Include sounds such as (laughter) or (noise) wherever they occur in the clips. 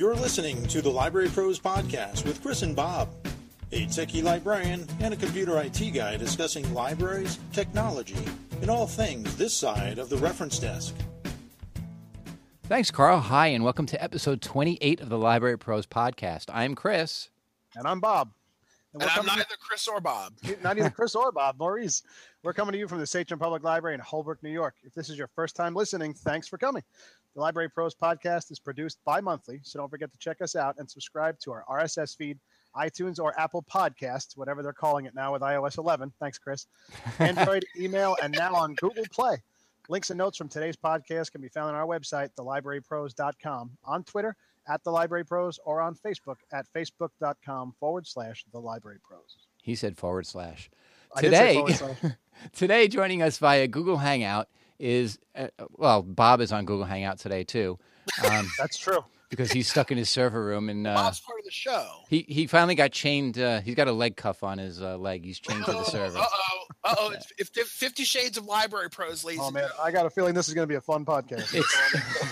You're listening to the Library Pros Podcast with Chris and Bob, a techie librarian and a computer IT guy discussing libraries, technology, and all things this side of the reference desk. Thanks, Carl. Hi, and welcome to episode 28 of the Library Pros Podcast. I'm Chris. And I'm Bob. And, and I'm neither Chris or Bob. Not either Chris or Bob. Maurice. We're coming to you from the Sachem Public Library in Holbrook, New York. If this is your first time listening, thanks for coming. The Library Pros podcast is produced bi monthly, so don't forget to check us out and subscribe to our RSS feed, iTunes, or Apple Podcasts, whatever they're calling it now with iOS 11. Thanks, Chris. (laughs) Android, email, and now on Google Play. Links and notes from today's podcast can be found on our website, thelibrarypros.com, on Twitter at the Library Pros, or on Facebook at facebook.com forward slash the Library Pros. He said forward slash. Today, forward slash. (laughs) today joining us via Google Hangout is uh, well, Bob is on Google Hangout today too. Um, (laughs) That's true because he's stuck in his server room and uh, Bob's part of the show. He he finally got chained. Uh, he's got a leg cuff on his uh, leg. He's chained to the server. Uh oh, uh oh. It's Fifty Shades of Library Pros, ladies. Oh man, I got a feeling this is going to be a fun podcast. (laughs)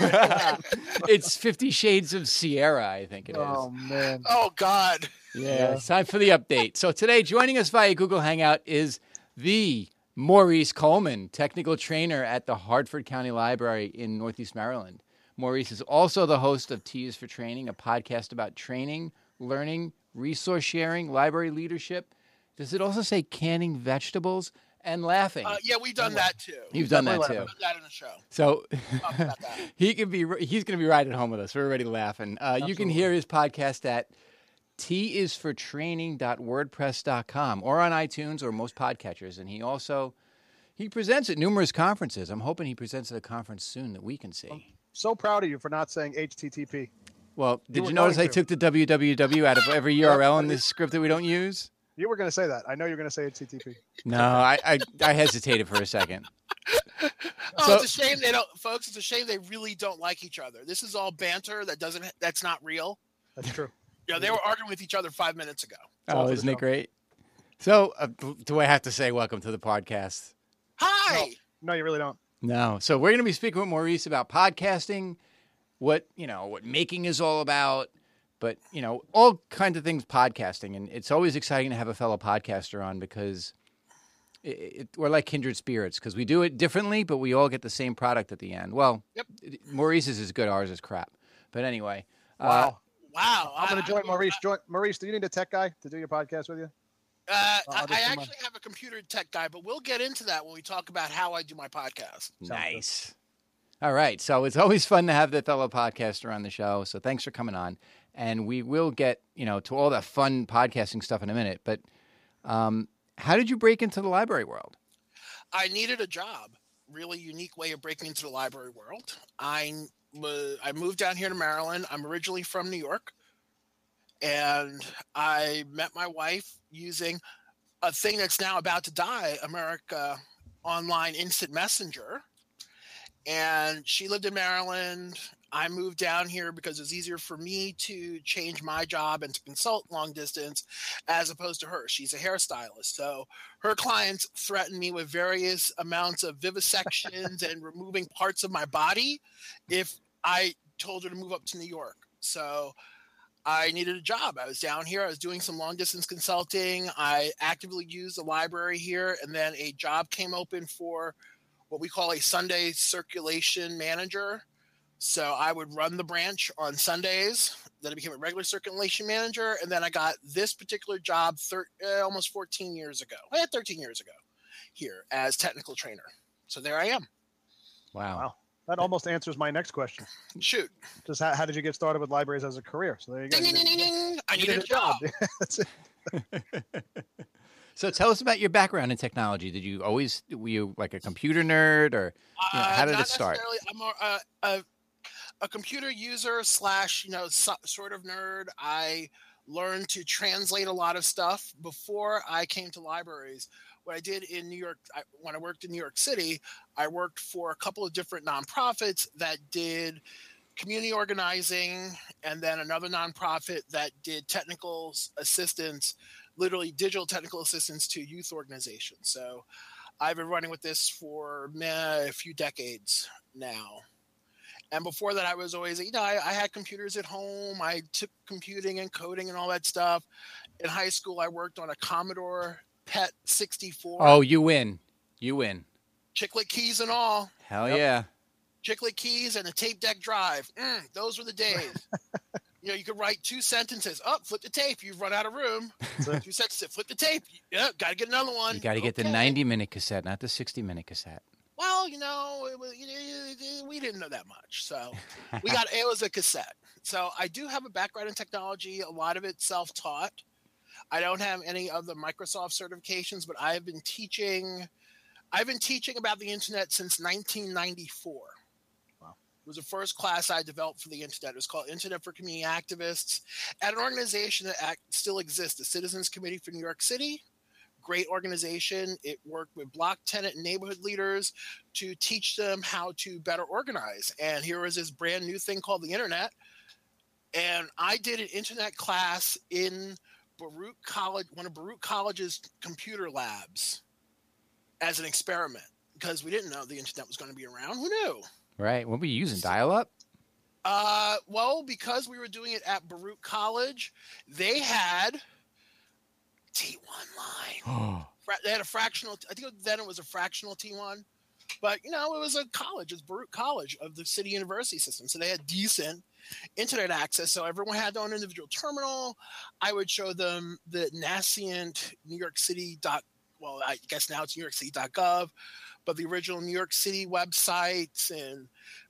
It's, (laughs) it's Fifty Shades of Sierra, I think it is. Oh man. Oh God. Yeah, yeah, it's time for the update. So today, joining us via Google Hangout is the Maurice Coleman, technical trainer at the Harford County Library in Northeast Maryland. Maurice is also the host of T is for Training, a podcast about training, learning, resource sharing, library leadership. Does it also say canning vegetables and laughing? Uh, yeah, we've done that too. You've done that too. Done that in the show. So (laughs) he can be he's going to be right at home with us. We're already laughing. Uh, you can hear his podcast at tisfortraining.wordpress.com or on iTunes or most podcatchers. And he also he presents at numerous conferences. I'm hoping he presents at a conference soon that we can see. I'm so proud of you for not saying HTTP. Well, did you, you notice I took the www out of every (laughs) URL in this script that we don't use? You were going to say that. I know you're going to say HTTP. No, I, I, I hesitated for a second. (laughs) oh, so, it's a shame they don't, folks. It's a shame they really don't like each other. This is all banter that doesn't. That's not real. That's true. Yeah, they were arguing with each other five minutes ago. Oh, isn't it great? So, uh, do I have to say welcome to the podcast? Hi. No, no you really don't. No. So we're going to be speaking with Maurice about podcasting, what you know, what making is all about, but you know, all kinds of things podcasting, and it's always exciting to have a fellow podcaster on because it, it, we're like kindred spirits because we do it differently, but we all get the same product at the end. Well, yep. Maurice's is good, ours is crap. But anyway, uh, wow. Uh, Wow. I'm going to join Maurice. Join, Maurice, do you need a tech guy to do your podcast with you? Uh, I, I actually have a computer tech guy, but we'll get into that when we talk about how I do my podcast. Nice. All right. So it's always fun to have the fellow podcaster on the show. So thanks for coming on. And we will get, you know, to all that fun podcasting stuff in a minute. But um, how did you break into the library world? I needed a job. Really unique way of breaking into the library world. I Uh, I moved down here to Maryland. I'm originally from New York, and I met my wife using a thing that's now about to die, America Online Instant Messenger. And she lived in Maryland. I moved down here because it's easier for me to change my job and to consult long distance as opposed to her. She's a hairstylist. So her clients threaten me with various amounts of vivisections and removing parts of my body if I told her to move up to New York. So I needed a job. I was down here. I was doing some long distance consulting. I actively used the library here, and then a job came open for what we call a Sunday circulation manager. So I would run the branch on Sundays. Then I became a regular circulation manager, and then I got this particular job thir- uh, almost 14 years ago. I had 13 years ago here as technical trainer. So there I am. Wow. wow. That almost answers my next question. Shoot. Just how, how did you get started with libraries as a career? So there you go. Ding, ding, ding, ding. I need a job. (laughs) That's it. So tell us about your background in technology. Did you always were you like a computer nerd, or you know, how did uh, it start? I'm a, a, a, computer user slash you know so, sort of nerd. I learned to translate a lot of stuff before I came to libraries. What I did in New York, I, when I worked in New York City, I worked for a couple of different nonprofits that did community organizing, and then another nonprofit that did technical assistance literally digital technical assistance to youth organizations. So I've been running with this for meh, a few decades now. And before that, I was always, you know, I, I had computers at home. I took computing and coding and all that stuff. In high school, I worked on a Commodore PET 64. Oh, you win. You win. Chiclet keys and all. Hell Yep. yeah. Chiclet keys and a tape deck drive. Mm, those were the days. (laughs) you know, you could write two sentences. Up, oh, flip the tape. You've run out of room. (laughs) Two sentences. Flip the tape. Yeah, got to get another one. You got to get the 90 minute cassette, not the 60 minute cassette. Well, you know, it was, you know, we didn't know that much, so (laughs) we got it was a cassette. So I do have a background in technology. A lot of it self-taught. I don't have any of the Microsoft certifications, but I've been teaching. I've been teaching about the internet since 1994. Wow. It was the first class I developed for the internet. It was called Internet for Community Activists at an organization that act, still exists, the Citizens Committee for New York City. Great organization. It worked with block tenant and neighborhood leaders to teach them how to better organize. And here was this brand new thing called the internet. And I did an internet class in Baruch College, one of Baruch College's computer labs, as an experiment because we didn't know the internet was going to be around. Who knew? Right. What were you using? Dial up? Uh, well, because we were doing it at Baruch College, they had T1 line. (gasps) Oh, They had a fractional. I think then it was a fractional T1, but you know it was a college. It's Baruch College of the City University system, so they had decent internet access. So everyone had their own individual terminal. I would show them the nascent New York City dot. Well, I guess now it's New York City.gov, but the original New York City websites and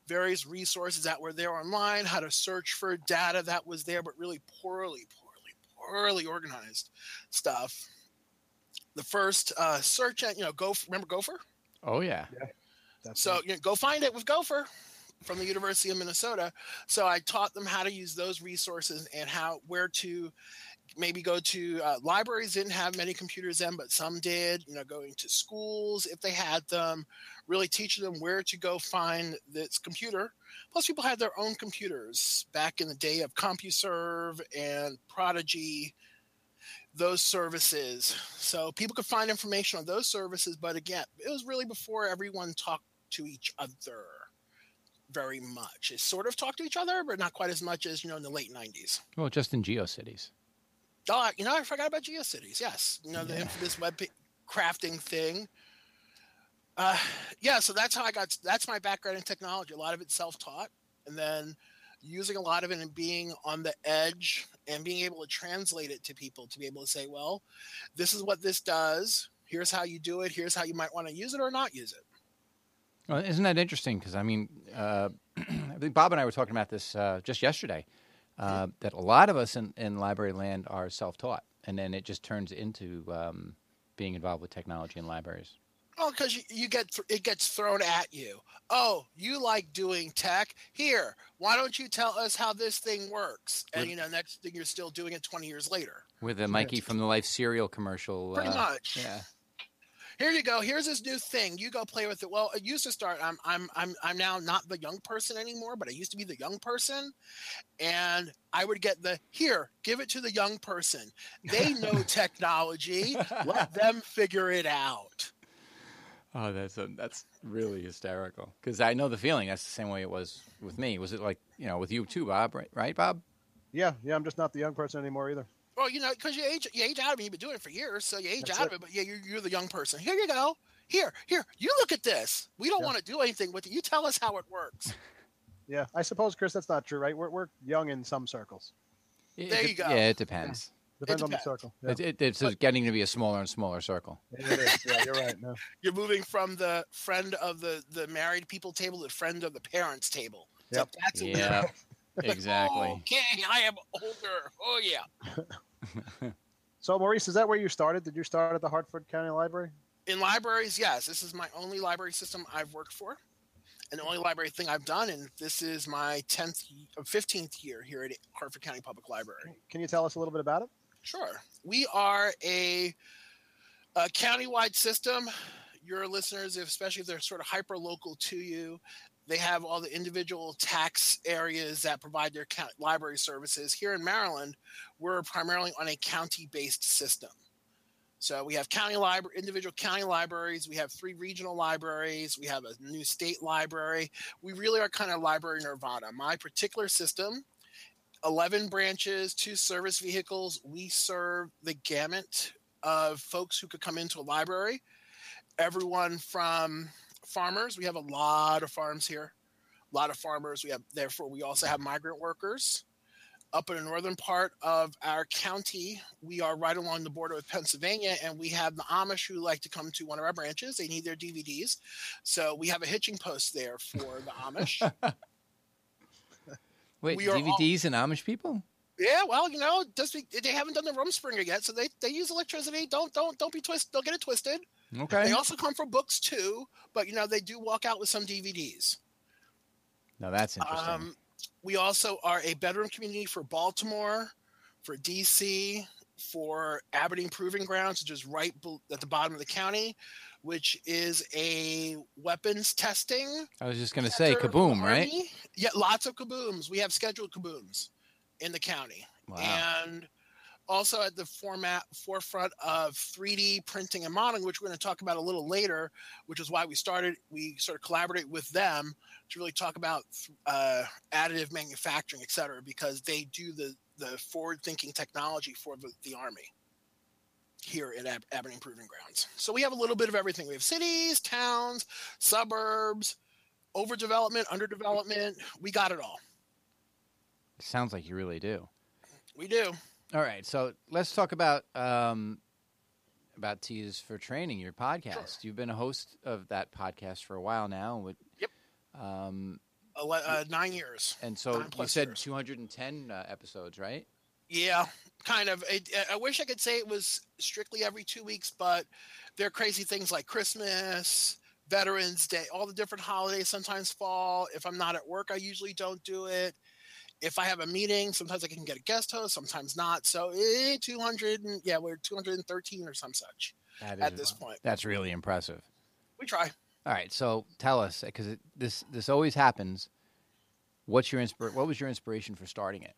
various resources that were there online, how to search for data that was there, but really poorly, poorly, poorly organized stuff. The first uh, search, en- you know, go remember Gopher. oh yeah. That's So you know, go find it with Gopher from the University of Minnesota. So I taught them how to use those resources and how where to maybe go to uh, libraries didn't have many computers then but some did you know going to schools if they had them really teaching them where to go find this computer. Plus people had their own computers back in the day of compuserve and prodigy those services. So people could find information on those services but again it was really before everyone talked to each other very much. It sort of talked to each other but not quite as much as you know in the late 90s Well, just in GeoCities. Oh, you know, I forgot about GeoCities. Yes, you know the Yeah. infamous web crafting thing. Uh, yeah, so that's how I got. That's my background in technology. A lot of it self-taught, and then using a lot of it and being on the edge and being able to translate it to people to be able to say, well, this is what this does. Here's how you do it. Here's how you might want to use it or not use it. Well, isn't that interesting? Because I mean, uh, (clears throat) I think Bob and I were talking about this uh, just yesterday. Uh, that a lot of us in, in library land are self-taught, and then it just turns into um, being involved with technology in libraries. Well, because you, you get th- it gets thrown at you. Oh, you like doing tech? Here, why don't you tell us how this thing works? And With- you know, next thing you're still doing it 20 years later. With a Mikey from the Life cereal commercial. Pretty uh, much. Yeah. Here you go. Here's this new thing. You go play with it. Well, it used to start. I'm I'm I'm I'm now not the young person anymore, but I used to be the young person, and I would get the here. Give it to the young person. They know (laughs) technology. Let (laughs) them figure it out. Oh, that's a, that's really hysterical. Because I know the feeling. That's the same way it was with me. Was it like you know with you too, Bob? Right, right Bob? yeah, yeah. I'm just not the young person anymore either. Well, you know, because you age, you age out of it. You've been doing it for years, so you age That's out it. of it. But yeah, you're, you're the young person. Here you go. Here, here. You look at this. We don't Yeah. want to do anything with it. You tell us how it works. (laughs) Yeah, I suppose, Chris, that's not true, right? We're, we're young in some circles. It- There it you go. Yeah, it depends. Depends on the circle. Yeah, It, it, it's just getting to be a smaller and smaller circle. it is. Yeah, you're right. No. (laughs) You're moving from the friend of the the married people table to the friend of the parents table. So that's Yeah, (laughs) exactly. Okay, I am older. Oh yeah. (laughs) So, Maurice, is that where you started? Did you start at the Harford County Library? In libraries, yes, this is my only library system I've worked for, and the only library thing I've done. And this is my tenth, uh, fifteenth year here at Harford County Public Library. Can you tell us a little bit about it? Sure. We are a, a countywide system. Your listeners, especially if they're sort of hyper local to you, they have all the individual tax areas that provide their library services. Here in Maryland, we're primarily on a county based system. So we have county library, individual county libraries. We have three regional libraries. We have a new state library. We really are kind of library nirvana. My particular system, 11 branches, two service vehicles. We serve the gamut of folks who could come into a library. Everyone from farmers. We have a lot of farms here. A lot of farmers. We have, therefore, we also have migrant workers up in the northern part of our county, we are right along the border with Pennsylvania, and we have the Amish who like to come to one of our branches. They need their DVDs, so we have a hitching post there for the Amish. (laughs) Wait, We are all- DVDs and Amish people? yeah, well, you know, just be, they haven't done the Rumspringa yet, so they, they use electricity. Don't don't don't be twisted. Don't get it twisted. Okay. They also come for books too, but you know they do walk out with some DVDs. No, that's interesting. Um, we also are a bedroom community for Baltimore, for DC, for Aberdeen Proving Grounds, which is right at the bottom of the county, which is a weapons testing. I was just going to say kaboom, right? Yeah, lots of kabooms. We have scheduled kabooms in the county. Wow. And also at the format forefront of 3D printing and modeling, which we're going to talk about a little later, which is why we started. We sort of collaborate with them to really talk about uh, additive manufacturing, et cetera, because they do the the forward thinking technology for the, the army here at Ab- Aberdeen Proving Grounds. So we have a little bit of everything. We have cities, towns, suburbs, overdevelopment, underdevelopment. We got it all. Sounds like you really do. We do. All right, so let's talk about um, about T is for Training, your podcast. You've been a host of that podcast for a while now. With, Yep. Um, uh, nine years. and so you said years. 210 uh, episodes, right? Yeah, kind of. It, I wish I could say it was strictly every two weeks, but there are crazy things like Christmas, Veterans Day, all the different holidays sometimes fall. If I'm not at work, I usually don't do it. If I have a meeting, sometimes I can get a guest host, sometimes not. So eh, 200, and, yeah, we're 213 or some such at is- this point. That's really impressive. We try. All right, so tell us because this this always happens. What's your inspir- What was your inspiration for starting it?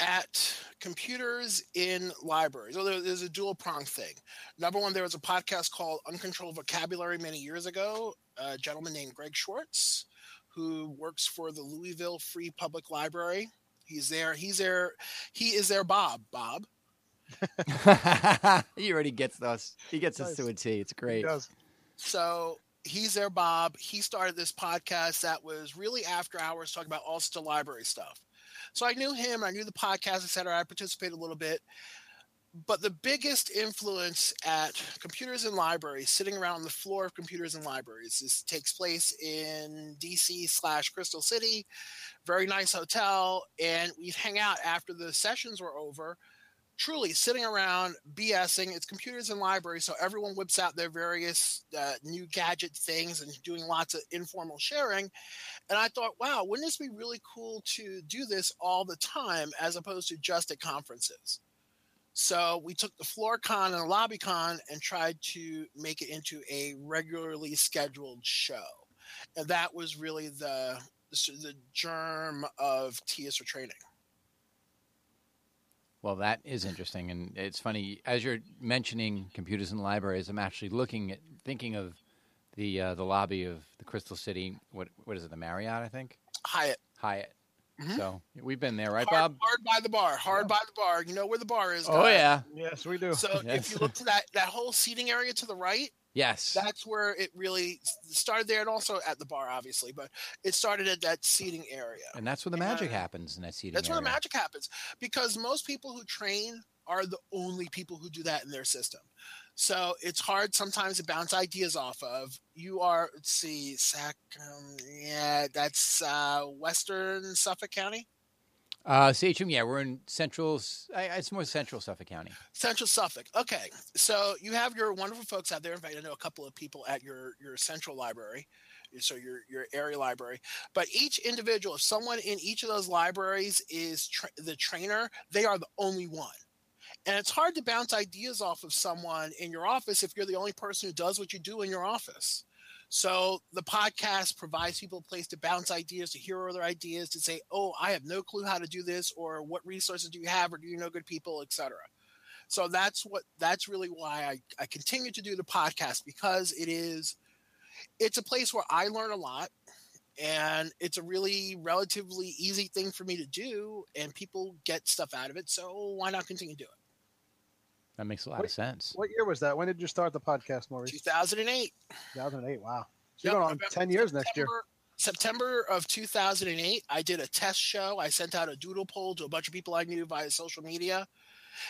at computers in libraries. So there- there's a dual prong thing. Number one, there was a podcast called Uncontrolled Vocabulary many years ago. A gentleman named Greg Schwartz, who works for the Louisville Free Public Library. He's there. He's there. He is their Bob. Bob. (laughs) he already gets us. He gets us to a T. It's He great. does. So he's their Bob. He started this podcast that was really after hours talking about all sorts of library stuff. So I knew him, I knew the podcast, etc. I participated a little bit. But the biggest influence at computers and libraries, sitting around the floor of computers and libraries, this takes place in DC slash Crystal City, very nice hotel, and we'd hang out after the sessions were over truly sitting around BSing. It's computers and libraries, so everyone whips out their various uh, new gadget things and doing lots of informal sharing. And I thought, wow, wouldn't this be really cool to do this all the time as opposed to just at conferences? So we took the floor con and the lobby con and tried to make it into a regularly scheduled show. And that was really the the germ of T is for training. Well, that is interesting, and it's funny as you're mentioning computers and libraries. I'm actually looking at thinking of the uh, the lobby of the Crystal City. What what is it? The Marriott, I think. Hyatt. Hyatt. Mhm. So we've been there, right, hard, Bob? hard by the bar. Hard by the bar. You know where the bar is. Oh yeah. Yes, we do. So Yes. if you look to that that whole seating area to the right, Yes. that's where it really started there, and also at the bar, obviously. But it started at that seating area. and that's where the magic Yeah. happens in that seating. That's where the magic happens because most people who train are the only people who do that in their system. So it's hard sometimes to bounce ideas off of. You are, let's see, Sac, um, yeah, that's uh, Western Suffolk County. Uh, CHM, yeah, we're in central. It's more central Suffolk County. Central Suffolk. Okay, so you have your wonderful folks out there. In fact, I know a couple of people at your your central library, so your your area library. But each individual, if someone in each of those libraries is tra- the trainer, they are the only one. And it's hard to bounce ideas off of someone in your office if you're the only person who does what you do in your office. So the podcast provides people a place to bounce ideas, to hear other ideas, to say, "Oh, I have no clue how to do this," or "What resources do you have?" or "Do you know good people?" etc. So that's what that's really why I, I continue to do the podcast because it is it's a place where I learn a lot and it's a really relatively easy thing for me to do and people get stuff out of it. So why not continue to do it? That makes a lot What- of sense. What year was that? When did you start the podcast, Maurice? 2008. 2008. Wow. So Yep, you're going on November- 10 years next year. September- September of 2008, I did a test show. I sent out a doodle poll to a bunch of people I knew via social media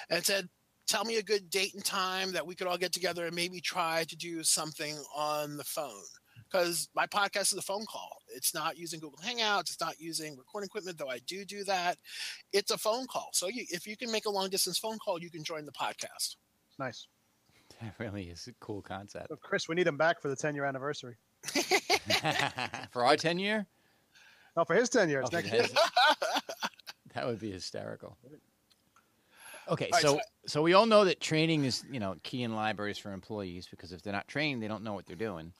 and said, Tell me a good date and time that we could all get together and maybe try to do something on the phone. Because my podcast is a phone call. It's not using Google Hangouts. It's not using recording equipment, though I do do that. It's a phone call. So you, if you can make a long distance phone call, you can join the podcast. Nice. (laughs) That really is a cool concept. So, Chris, we need him back for the 10 year anniversary. (laughs) (laughs) For our 10 year, No, for his 10 years. Oh, next year. his. that would be hysterical. Okay, All right, so so- so we all know that training is you know key in libraries for employees because if they're not trained, they don't know what they're doing.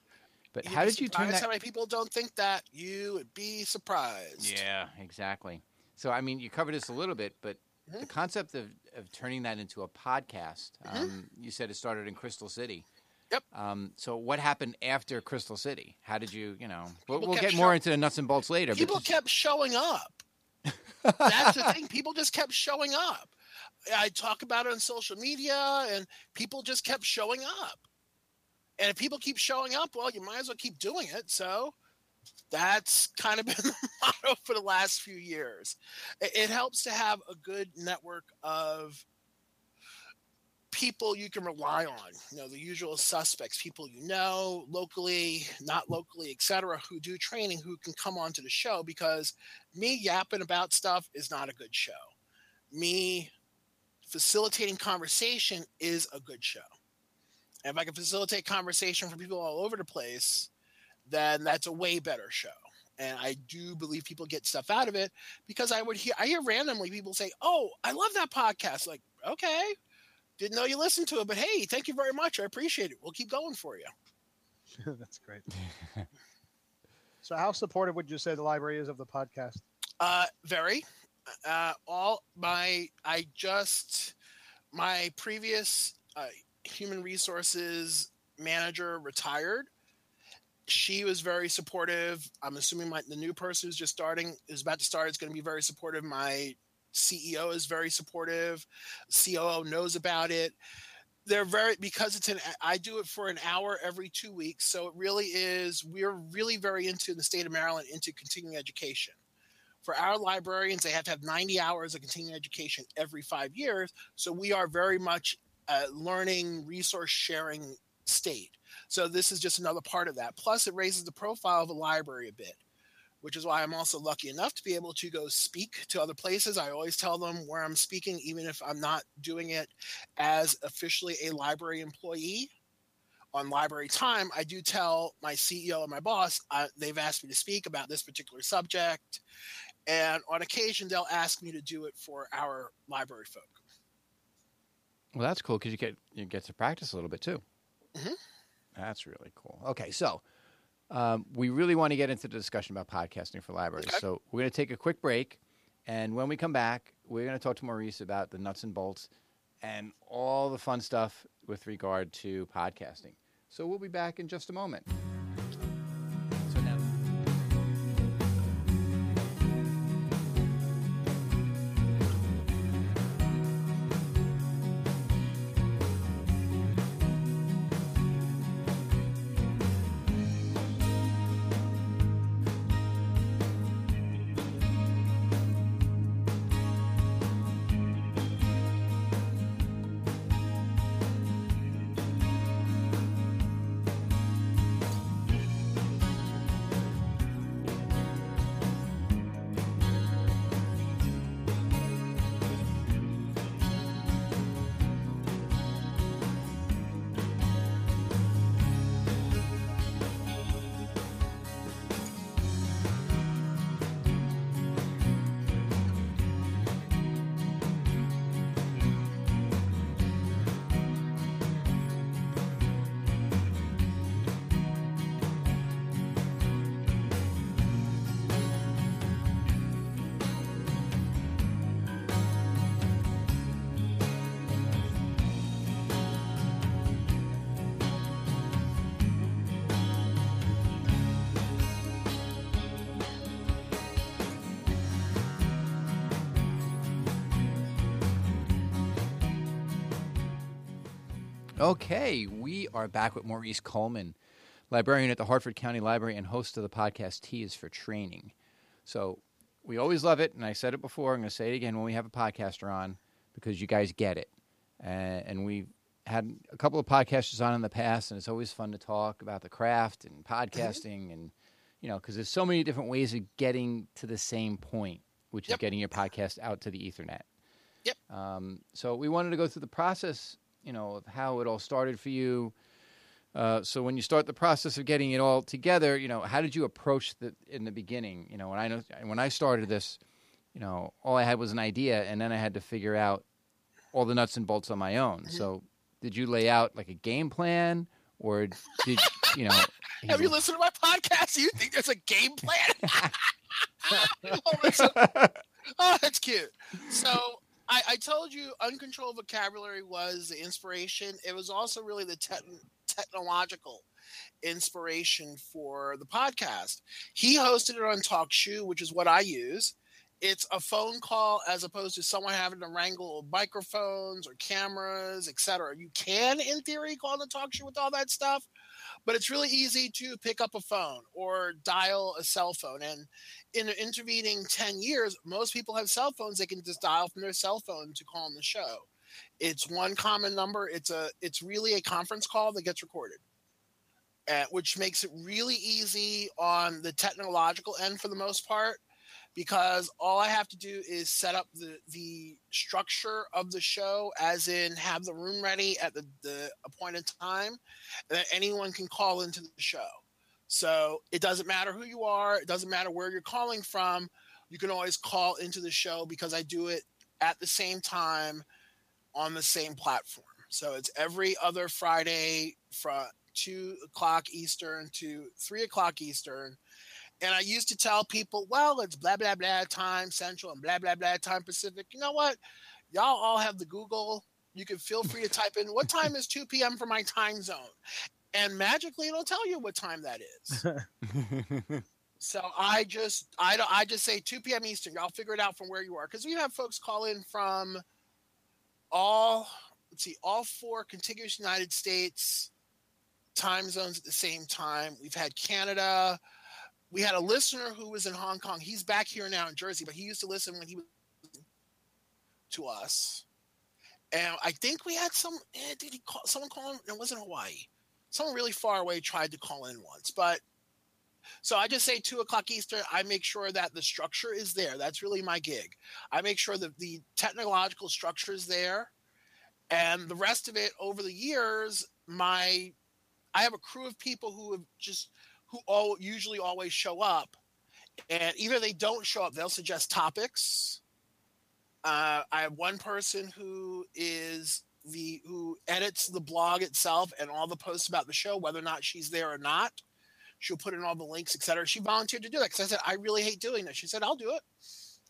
But You'd how did you turn that? How many people don't think that? You would be surprised. Yeah, exactly. So I mean, you covered this a little bit, but the Mhm. concept of, of turning that into a podcast, Mhm. um, you said it started in Crystal City. Yep. Um, so what happened after Crystal City? How did you, you know, we'll, we'll get more show- into the nuts and bolts later. people just- kept showing up. (laughs) That's the thing. People just kept showing up. I talk about it on social media, and people just kept showing up. And if people keep showing up, well, you might as well keep doing it. So that's kind of (laughs) been the motto for the last few years. It, helps to have a good network of people you can rely on you know the usual suspects people you know locally not locally etc who do training who can come onto the show because me yapping about stuff is not a good show me facilitating conversation is a good show if i can facilitate conversation for people all over the place then that's a way better show and i do believe people get stuff out of it because i would hear i hear randomly people say oh i love that podcast like okay didn't know you listened to it, but hey, thank you very much. I appreciate it. We'll keep going for you. (laughs) That's great. (laughs) so, how supportive would you say the library is of the podcast? Uh, very. Uh, all my, I just, my previous uh, human resources manager retired. She was very supportive. I'm assuming my, the new person who's just starting, is about to start, is going to be very supportive. My CEO is very supportive. COO knows about it. They're very because it's an I do it for an hour every two weeks, so it really is. We're really very into in the state of Maryland into continuing education. For our librarians, they have to have 90 hours of continuing education every five years. So we are very much a learning resource sharing state. So this is just another part of that. Plus, it raises the profile of a library a bit which is why I'm also lucky enough to be able to go speak to other places. I always tell them where I'm speaking, even if I'm not doing it as officially a library employee. On library time, I do tell my CEO and my boss uh, they've asked me to speak about this particular subject, and on occasion they'll ask me to do it for our library folk. Well, that's cool because you get you get to practice a little bit too. Mhm. That's really cool. Okay, so um, we really want to get into the discussion about podcasting for libraries. Okay. So we're going to take a quick break, and when we come back, we're going to talk to Maurice about the nuts and bolts and all the fun stuff with regard to podcasting. So we'll be back in just a moment. Are back with Maurice Coleman, librarian at the Harford County Library and host of the podcast T is for Training. So we always love it, and I said it before, I'm going to say it again when we have a podcaster on because you guys get it. Uh, and we've had a couple of podcasters on in the past, and it's always fun to talk about the craft and podcasting, and you know, because there's so many different ways of getting to the same point, which Yep. is getting your podcast out to the Ethernet. Yep. Um, so we wanted to go through the process, you know, of how it all started for you. Uh, so when you start the process of getting it all together, you know, how did you approach the in the beginning? You know, when I know when I started this, you know, all I had was an idea, and then I had to figure out all the nuts and bolts on my own. So did you lay out like a game plan, or did you know? (laughs) Have you listened to my podcast? Do you think there's a game plan? (laughs) (laughs) oh, that's oh, that's cute. So I, I told you uncontrolled vocabulary was the inspiration. It was also really the tech technological inspiration for the podcast. He hosted it on TalkShoe, which is what I use. It's a phone call as opposed to someone having to wrangle microphones or cameras, etc. You can, in theory, call the TalkShoe with all that stuff, but it's really easy to pick up a phone or dial a cell phone. And in the intervening 10 years, most people have cell phones. They can just dial from their cell phone to call on the show. It's one common number. It's a it's really a conference call that gets recorded. Which makes it really easy on the technological end for the most part because all I have to do is set up the the structure of the show, as in have the room ready at the, the appointed time, and that anyone can call into the show. So it doesn't matter who you are, it doesn't matter where you're calling from. You can always call into the show because I do it at the same time on the same platform. So it's every other Friday from two o'clock Eastern to three o'clock Eastern. And I used to tell people, well, it's blah, blah, blah time central and blah, blah, blah time Pacific. You know what? Y'all all have the Google. You can feel free to (laughs) type in what time is 2 p.m. for my time zone. And magically it'll tell you what time that is. (laughs) so I just I don't I just say 2 p.m. Eastern. Y'all figure it out from where you are. Because we have folks call in from all let's see, all four contiguous United States time zones at the same time. We've had Canada, we had a listener who was in Hong Kong. He's back here now in Jersey, but he used to listen when he was to us. And I think we had some. Eh, did he call someone call him? It wasn't Hawaii. Someone really far away tried to call in once, but so I just say two o'clock Eastern. I make sure that the structure is there. That's really my gig. I make sure that the technological structure is there, and the rest of it over the years, my I have a crew of people who have just who all usually always show up and either they don't show up they'll suggest topics. Uh, i have one person who is the who edits the blog itself and all the posts about the show whether or not she's there or not. She'll put in all the links etc she volunteered to do that because i said i really hate doing this. She said i'll do it.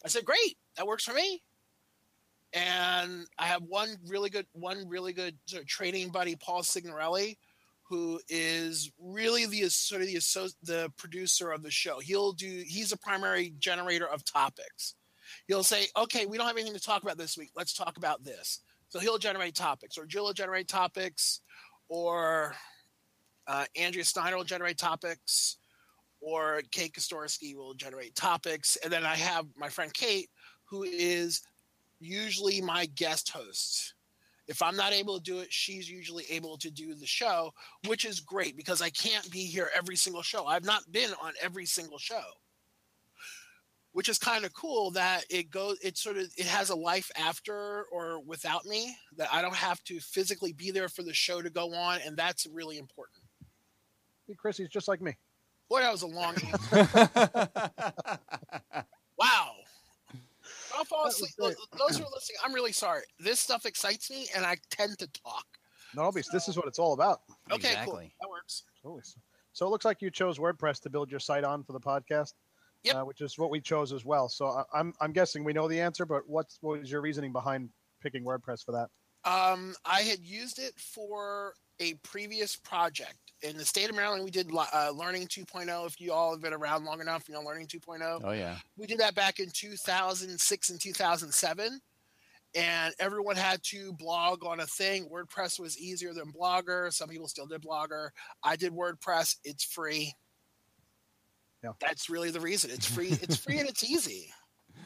I said great. That works for me. And i have one really good one really good sort of training buddy paul signorelli who is really the sort of the the producer of the show. He'll do he's a primary generator of topics. He'll say, "Okay, we don't have anything to talk about this week. Let's talk about this." So he'll generate topics, or Jill will generate topics, or uh, Andrea Steiner will generate topics, or Kate Kostorsky will generate topics, and then I have my friend Kate, who is usually my guest host if I'm not able to do it, she's usually able to do the show, which is great because I can't be here every single show. I've not been on every single show. Which is kind of cool that it goes it sort of it has a life after or without me that I don't have to physically be there for the show to go on and that's really important. Hey, Chrissy's just like me. Boy, that was a long answer. (laughs) Wow. I'll fall asleep. great. Those who are listening, I'm really sorry. This stuff excites me and I tend to talk. No, obvious. This is what it's all about. Okay, cool. That works. Totally. So it looks like you chose WordPress to build your site on for the podcast. Yep. Uh, which is what we chose as well. So I, I'm I'm guessing we know the answer, but what's what was your reasoning behind picking WordPress for that? Um, I had used it for a previous project in the state of Maryland. We did uh, Learning 2.0. If you all have been around long enough, you know Learning 2.0. oh yeah. We did that back in 2006 and 2007, and everyone had to blog on a thing. WordPress was easier than Blogger. Some people still did Blogger. I did WordPress. It's free. Yeah. That's really the reason. It's free. (laughs) It's free and it's easy.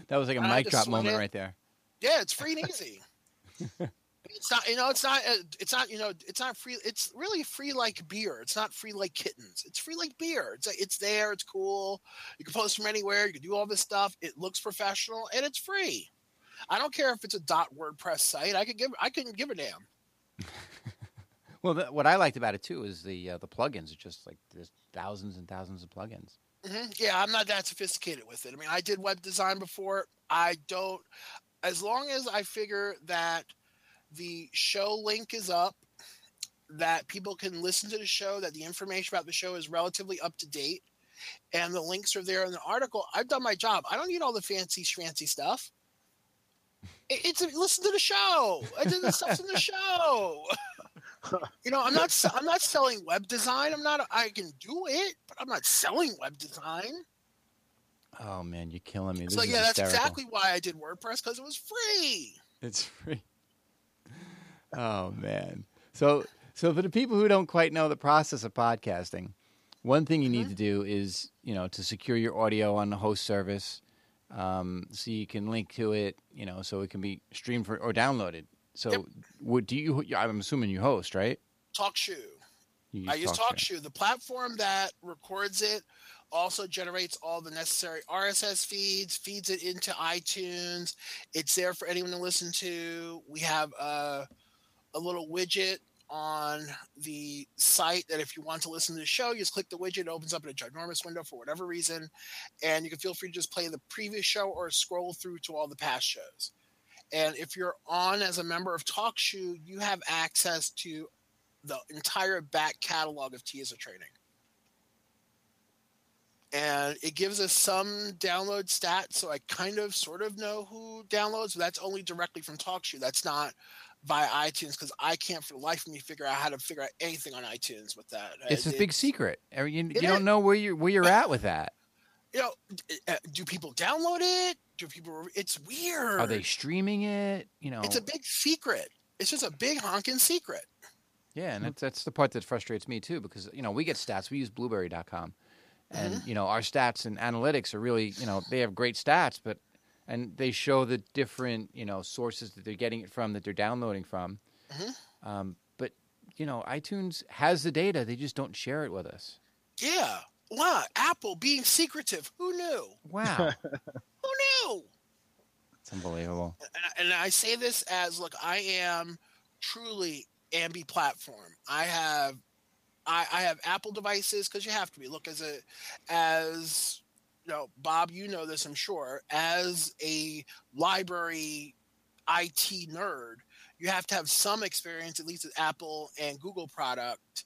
That was like a had mic drop moment it. right there. Yeah, it's free and easy. (laughs) it's not, you know, it's not, uh, it's not, you know, it's not free. It's really free like beer. It's not free like kittens. It's free like beer. It's like, it's there. It's cool. You can post from anywhere. You can do all this stuff. It looks professional and it's free. I don't care if it's a dot WordPress site. I could give, I couldn't give a damn. (laughs) Well, the, what I liked about it too is the uh, the plugins. It's just like there's thousands and thousands of plugins. hmm Yeah, I'm not that sophisticated with it. I mean, I did web design before. I don't, as long as I figure that the show link is up, that people can listen to the show, that the information about the show is relatively up to date, and the links are there in the article, I've done my job. I don't need all the fancy schmancy stuff. It- It's a, listen to the show. I did the stuff's in the (laughs) show. you know, I'm not. I'm not selling web design. I'm not. I can do it, but I'm not selling web design. Oh man, you're killing me. This so is yeah, that's exactly why I did WordPress because it was free. It's free. Oh man. So so for the people who don't quite know the process of podcasting, one thing you need Mhm. to do is you know to secure your audio on the host service, um, so you can link to it. You know, so it can be streamed for, or downloaded. So Yep. would do you? I'm assuming you host, right? TalkShoe. You I use TalkShoe. TalkShoe. The platform that records it also generates all the necessary RSS feeds, feeds it into iTunes. It's there for anyone to listen to. We have a, a little widget on the site that if you want to listen to the show, you just click the widget, it opens up in a ginormous window for whatever reason. And you can feel free to just play the previous show or scroll through to all the past shows. And if you're on as a member of TalkShoe, you have access to the entire back catalog of T as a training. And it gives us some download stats, so I kind of sort of know who downloads, but that's only directly from TalkShoe. That's not via iTunes because I can't for the life of me figure out how to figure out anything on iTunes with that. It's a Uh, big secret. Er, You, you don't know where you where you're (laughs) at with that. You know, uh, do people download it? Do people? It's weird. Are they streaming it? You know, It's a big secret. It's just a big honking secret. Yeah, and that's that's the part that frustrates me too because you know we get stats. We use Blubrry.com, and Mm-hmm. you know our stats and analytics are really you know they have great stats, but and they show the different you know sources that they're getting it from that they're downloading from. Mhm. Um, but you know iTunes has the data; they just don't share it with us. Yeah. Wow. Apple being secretive. Who knew? Wow, (laughs) Who knew? it's unbelievable. and I- and I say this as look, I am truly ambi platform. I have I, I have Apple devices because you have to be. Look, as a as you know, Bob, you know this, I'm sure. As a library IT nerd, you have to have some experience, at least with Apple and Google product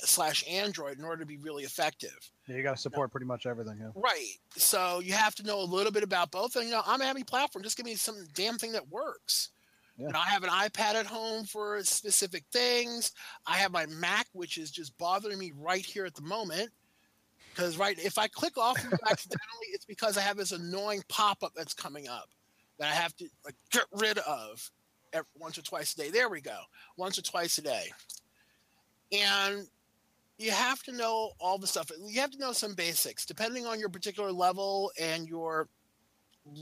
slash Android, in order to be really effective. Yeah, you got to support pretty much everything. Yeah. Right. So you have to know a little bit about both. And you know, I'm a happy platform. Just give me some damn thing that works. Yeah. You know, I have an iPad at home for specific things. I have my Mac, which is just bothering me right here at the moment. Because right, if I click off of (laughs) accidentally, it's because I have this annoying pop-up that's coming up that I have to like get rid of ev- once or twice a day. There we go, once or twice a day. And you have to know all the stuff. You have to know some basics, depending on your particular level and your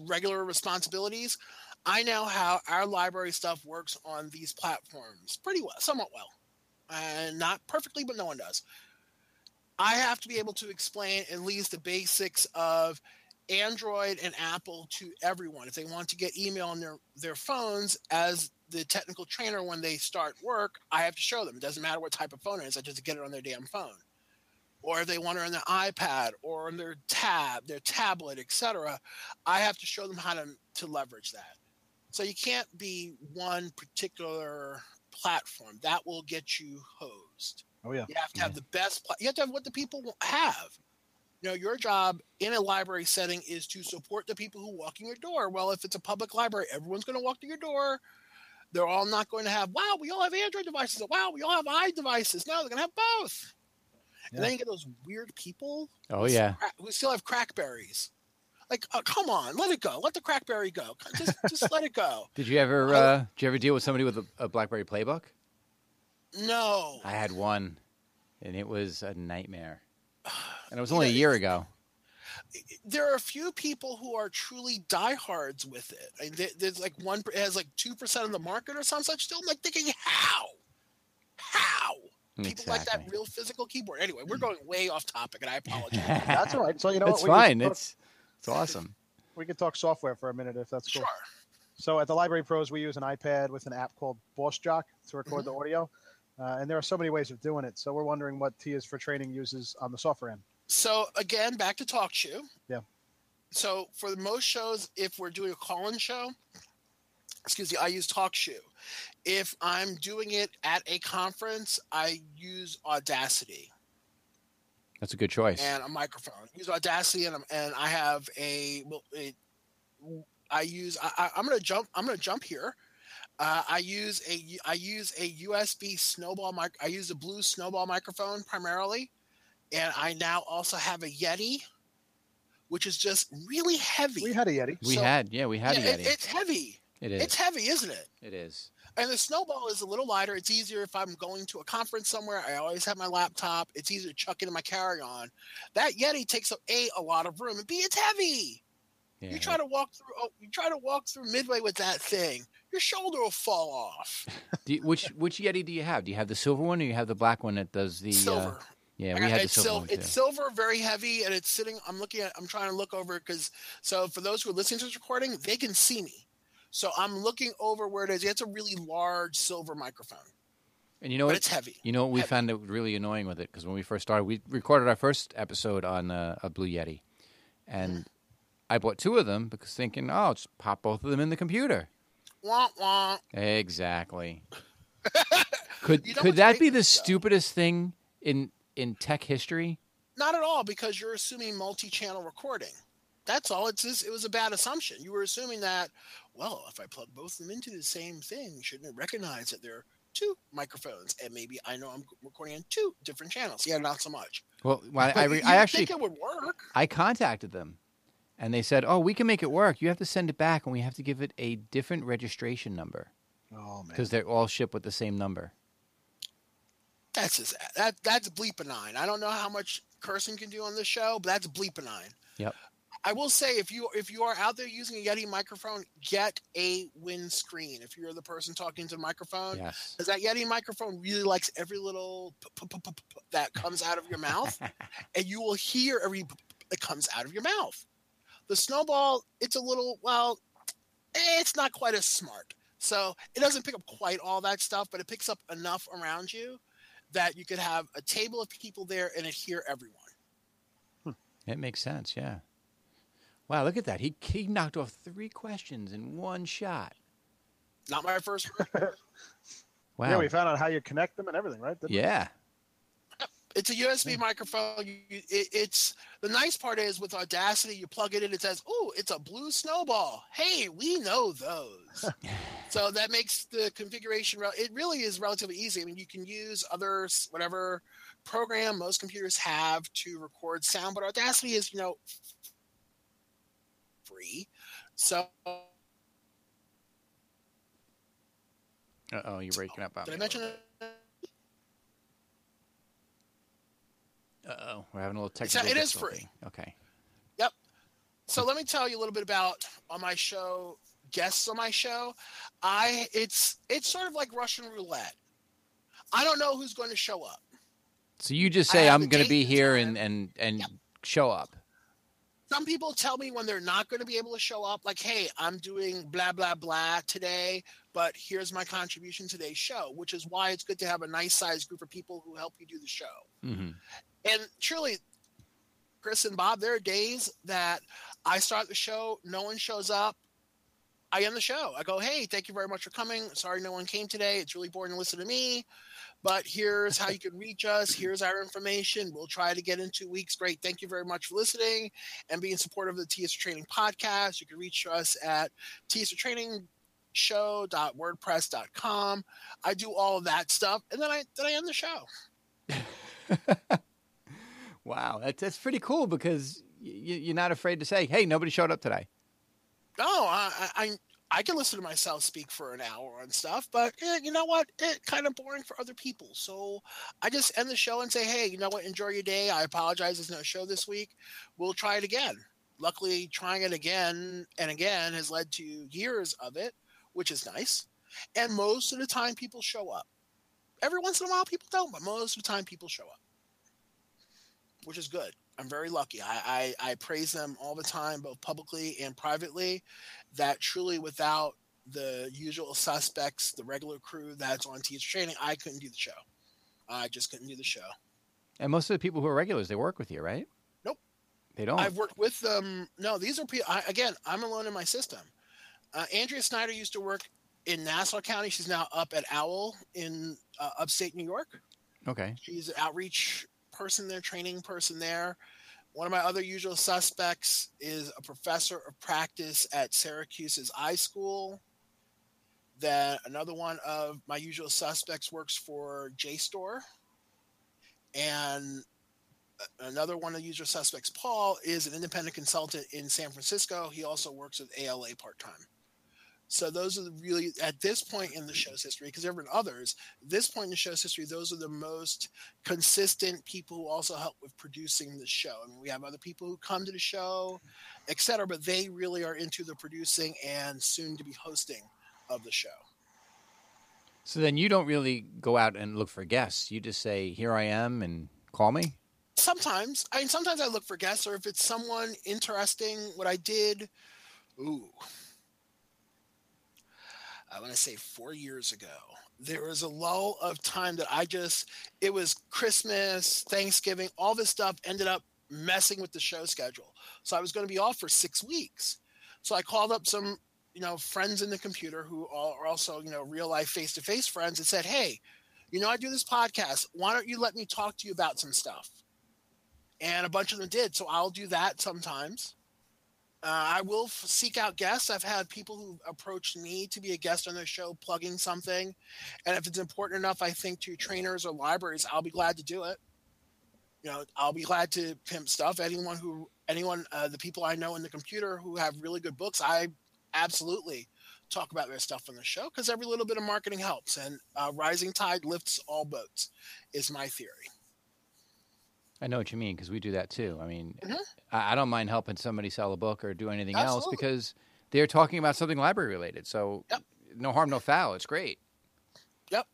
regular responsibilities. I know how our library stuff works on these platforms pretty well, somewhat well, and not perfectly, but no one does. I have to be able to explain at least the basics of Android and Apple to everyone. If they want to get email on their, their phones as the technical trainer when they start work, I have to show them. It doesn't matter what type of phone it is, I just get it on their damn phone. Or if they want it on their iPad or on their tab, their tablet, etc., I have to show them how to, to leverage that. So you can't be one particular platform. That will get you hosed. Oh yeah. You have to have the best. Pla- you have to have what the people have. You know, your job in a library setting is to support the people who walk in your door. Well, if it's a public library, everyone's going to walk to your door. They're all not going to have. Wow, we all have Android devices. Wow, we all have i devices. No, they're going to have both. Yeah. And then you get those weird people Oh yeah, cra- who still have crackberries. Like, uh, come on, let it go. Let the crackberry go. Just, just let it go. (laughs) Did you ever? I- Uh, did you ever deal with somebody with a, a BlackBerry Playbook? No. I had one, and it was a nightmare. (sighs) And it was only a year ago. there are a few people who are truly diehards with it. I mean, there's like one it has like two percent of the market or some such. Still, I'm like thinking, how, how people like that real physical keyboard. Anyway, we're going way off topic, and I (laughs) apologize. That's all right. So you know It's what? Fine. talk- It's it's awesome. (laughs) we could talk software for a minute if that's cool. sure. So at the Library Pros, we use an iPad with an app called Boss Jock to record Mm-hmm. the audio, uh, and there are so many ways of doing it. So we're wondering what T is for Training uses on the software end. So again, back to TalkShoe. Yeah. So for the most shows, if we're doing a call-in show, excuse me, I use TalkShoe. If I'm doing it at a conference, I use Audacity. That's a good choice. and a microphone. Use Audacity, and, I'm- and I have a. Well, it, I use. I, I, I'm gonna jump. I'm gonna jump here. Uh, I use a. I use a USB Snowball mic. I use a Blue Snowball microphone primarily, and I now also have a Yeti, which is just really heavy. We had a Yeti. we so- had, yeah, we had Yeah, a it- Yeti. it's heavy. it is. It's heavy, isn't it? it is. And the snowball is a little lighter. It's easier if I'm going to a conference somewhere. I always have my laptop. It's easier to chuck into my carry-on. That Yeti takes up a a lot of room, and b it's heavy. Yeah. You try to walk through. Oh, you try to walk through Midway with that thing. Your shoulder will fall off. Do you- which which Yeti do you have? Do you have the silver one or you have the black one that does the? Uh, silver. yeah, we had the silver sil- one too. It's silver, very heavy, and it's sitting. I'm looking at. I'm trying to look over because. So for those who are listening to this recording, they can see me. So I'm looking over where it is. It's a really large silver microphone, and you know but what? it's heavy. You know what we heavy. found it really annoying with it because when we first started, we recorded our first episode on uh, a Blue Yeti, and Mm-hmm. I bought two of them because thinking, oh, just pop both of them in the computer. Wah wah. Exactly. (laughs) could You know could that be the stupidest thing in in tech history? Not at all, because you're assuming multi-channel recording. That's all. It's just, it was a bad assumption. You were assuming that, well, if I plug both of them into the same thing, shouldn't it recognize that there are two microphones? And maybe I know I'm recording on two different channels. Yeah, not so much. Well, well I, I, re- I actually think it would work. I contacted them, and they said, "Oh, we can make it work. You have to send it back, and we have to give it a different registration number Oh man. because they're all shipped with the same number." That's just, that that's bleepinine. I don't know how much cursing can do on this show, but that's bleepinine. Yep. I will say if you if you are out there using a Yeti microphone, get a windscreen. If you're the person talking to the microphone, Yes. that Yeti microphone really likes every little that comes out of your mouth, and you will hear every p- p- that comes out of your mouth. (laughs) The snowball, it's a little well, eh, it's not quite as smart, so it doesn't pick up quite all that stuff, but it picks up enough around you that you could have a table of people there and it hear everyone. It makes sense. Yeah. Wow, look at that. He he knocked off three questions in one shot. Not my first. (laughs) Wow. Yeah, we found out how you connect them and everything, right? Didn't we? Yeah. It's a USB microphone. You, it, it's the nice part is with Audacity, you plug it in, it says, "Oh, it's a blue snowball." Hey, we know those. (laughs) so that makes the configuration. It really is relatively easy. I mean, you can use other whatever program most computers have to record sound, but Audacity is, you know, free. So Uh oh, you're breaking up. did I mention? it? Uh-oh, we're having a little It's- technical it is free. Okay. Yep. So let me tell you a little bit about on my show, guests on my show. I it's it's sort of like Russian roulette. I don't know who's going to show up. So you just say I'm going to be here time. and and and Yep. show up. Some people tell me when they're not going to be able to show up, like, "Hey, I'm doing blah blah blah today, but here's my contribution to today's show," which is why it's good to have a nice sized group of people who help you do the show. hmm And truly, Chris and Bob, there are days that I start the show, no one shows up. I end the show. I go, hey, thank you very much for coming. Sorry no one came today. It's really boring to listen to me. But here's how you can reach us. Here's our information. We'll try to get in two weeks. Great. Thank you very much for listening and being supportive of the T is for Training Podcast. You can reach us at T is for Training show.wordpress.com. I do all of that stuff. And then I then I end the show. (laughs) Wow, that's that's pretty cool because you, you're not afraid to say, "Hey, nobody showed up today." No, I, I I can listen to myself speak for an hour on stuff, but eh, you know what? It kind of boring for other people. So I just end the show and say, hey, you know what? Enjoy your day. I apologize. There's no show this week. We'll try it again. Luckily, trying it again and again has led to years of it, which is nice. And most of the time, people show up. Every once in a while, people don't, but most of the time, people show up, which is good. I'm very lucky. I, I, I praise them all the time, both publicly and privately. That truly, without the usual suspects, the regular crew that's on T is for Training, I couldn't do the show. I just couldn't do the show. And most of the people who are regulars, they work with you, right? Nope. They don't. I've worked with them. No, these are people. I, again, I'm alone in my system. Uh, Andrea Snyder used to work in Nassau County. She's now up at Owl in uh, upstate New York. okay. She's an outreach person there, training person there. One of my other usual suspects is a professor of practice at Syracuse's iSchool. Then another one of my usual suspects works for JSTOR. And another one of the usual suspects, Paul, is an independent consultant in San Francisco. He also works with ALA part time. So those are the really at this point in the show's history, because there have been others. This point in the show's history, those are the most consistent people who also help with producing the show. I mean, we have other people who come to the show, et cetera, but they really are into the producing and soon to be hosting of the show. So then you don't really go out and look for guests. You just say, "Here I am," and call me. Sometimes, I mean, sometimes I look for guests, or if it's someone interesting. What I did, ooh, I want to say four years ago. There was a lull of time that I just, it was Christmas, Thanksgiving, all this stuff ended up messing with the show schedule. So I was going to be off for six weeks. So I called up some, you know, friends in the computer who are also, you know, real life face to face friends and said, hey, you know, I do this podcast. Why don't you let me talk to you about some stuff? And a bunch of them did. So I'll do that sometimes. Uh, I will f- seek out guests. I've had people who approached me to be a guest on their show, plugging something, and if it's important enough, I think to trainers or libraries, I'll be glad to do it. You know, I'll be glad to pimp stuff. Anyone who, anyone, uh, the people I know in the computer who have really good books, I absolutely talk about their stuff on the show because every little bit of marketing helps, and uh, rising tide lifts all boats, is my theory. I know what you mean because we do that too. I mean, Mhm. I, I don't mind helping somebody sell a book or do anything else because they're talking about something library related. So Yep. no harm, no foul. It's great. Yep.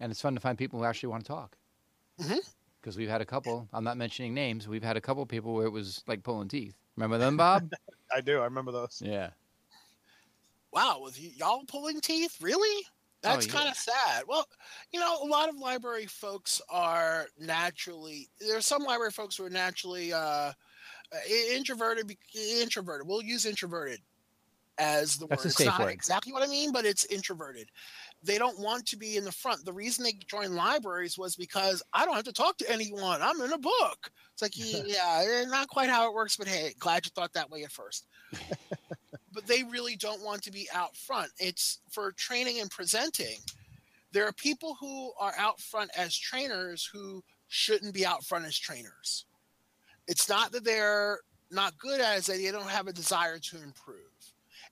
And it's fun to find people who actually want to talk. Because we've had a couple. I'm not mentioning names. We've had a couple people where it was like pulling teeth. Remember them, Bob? (laughs) I do. I remember those. yeah. Wow, with y- y'all pulling teeth, really? That's yeah. kind of sad. Well, you know, a lot of library folks are naturally. There's some library folks who are naturally uh, introverted. Introverted. We'll use introverted as the That's word. It's not word. exactly what I mean, but it's introverted. They don't want to be in the front. The reason they joined libraries was because I don't have to talk to anyone. I'm in a book. It's like, (laughs) yeah, eh, not quite how it works, but hey, glad you thought that way at first (laughs) but they really don't want to be out front. It's for training and presenting. There are people who are out front as trainers who shouldn't be out front as trainers. It's not that they're not good at it, it's that they don't have a desire to improve.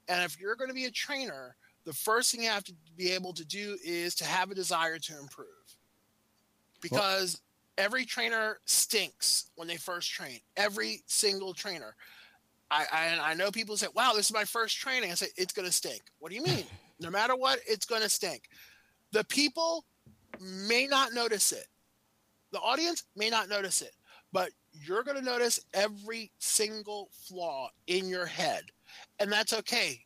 And if you're going to be a trainer, the first thing you have to be able to do is to have a desire to improve. Because every trainer stinks when they first train. Every single trainer. I, I I know people say, "Wow, this is my first training." I say, "It's going to stink." What do you mean? no matter what, it's going to stink. The people may not notice it. The audience may not notice it, but you're going to notice every single flaw in your head, and that's okay.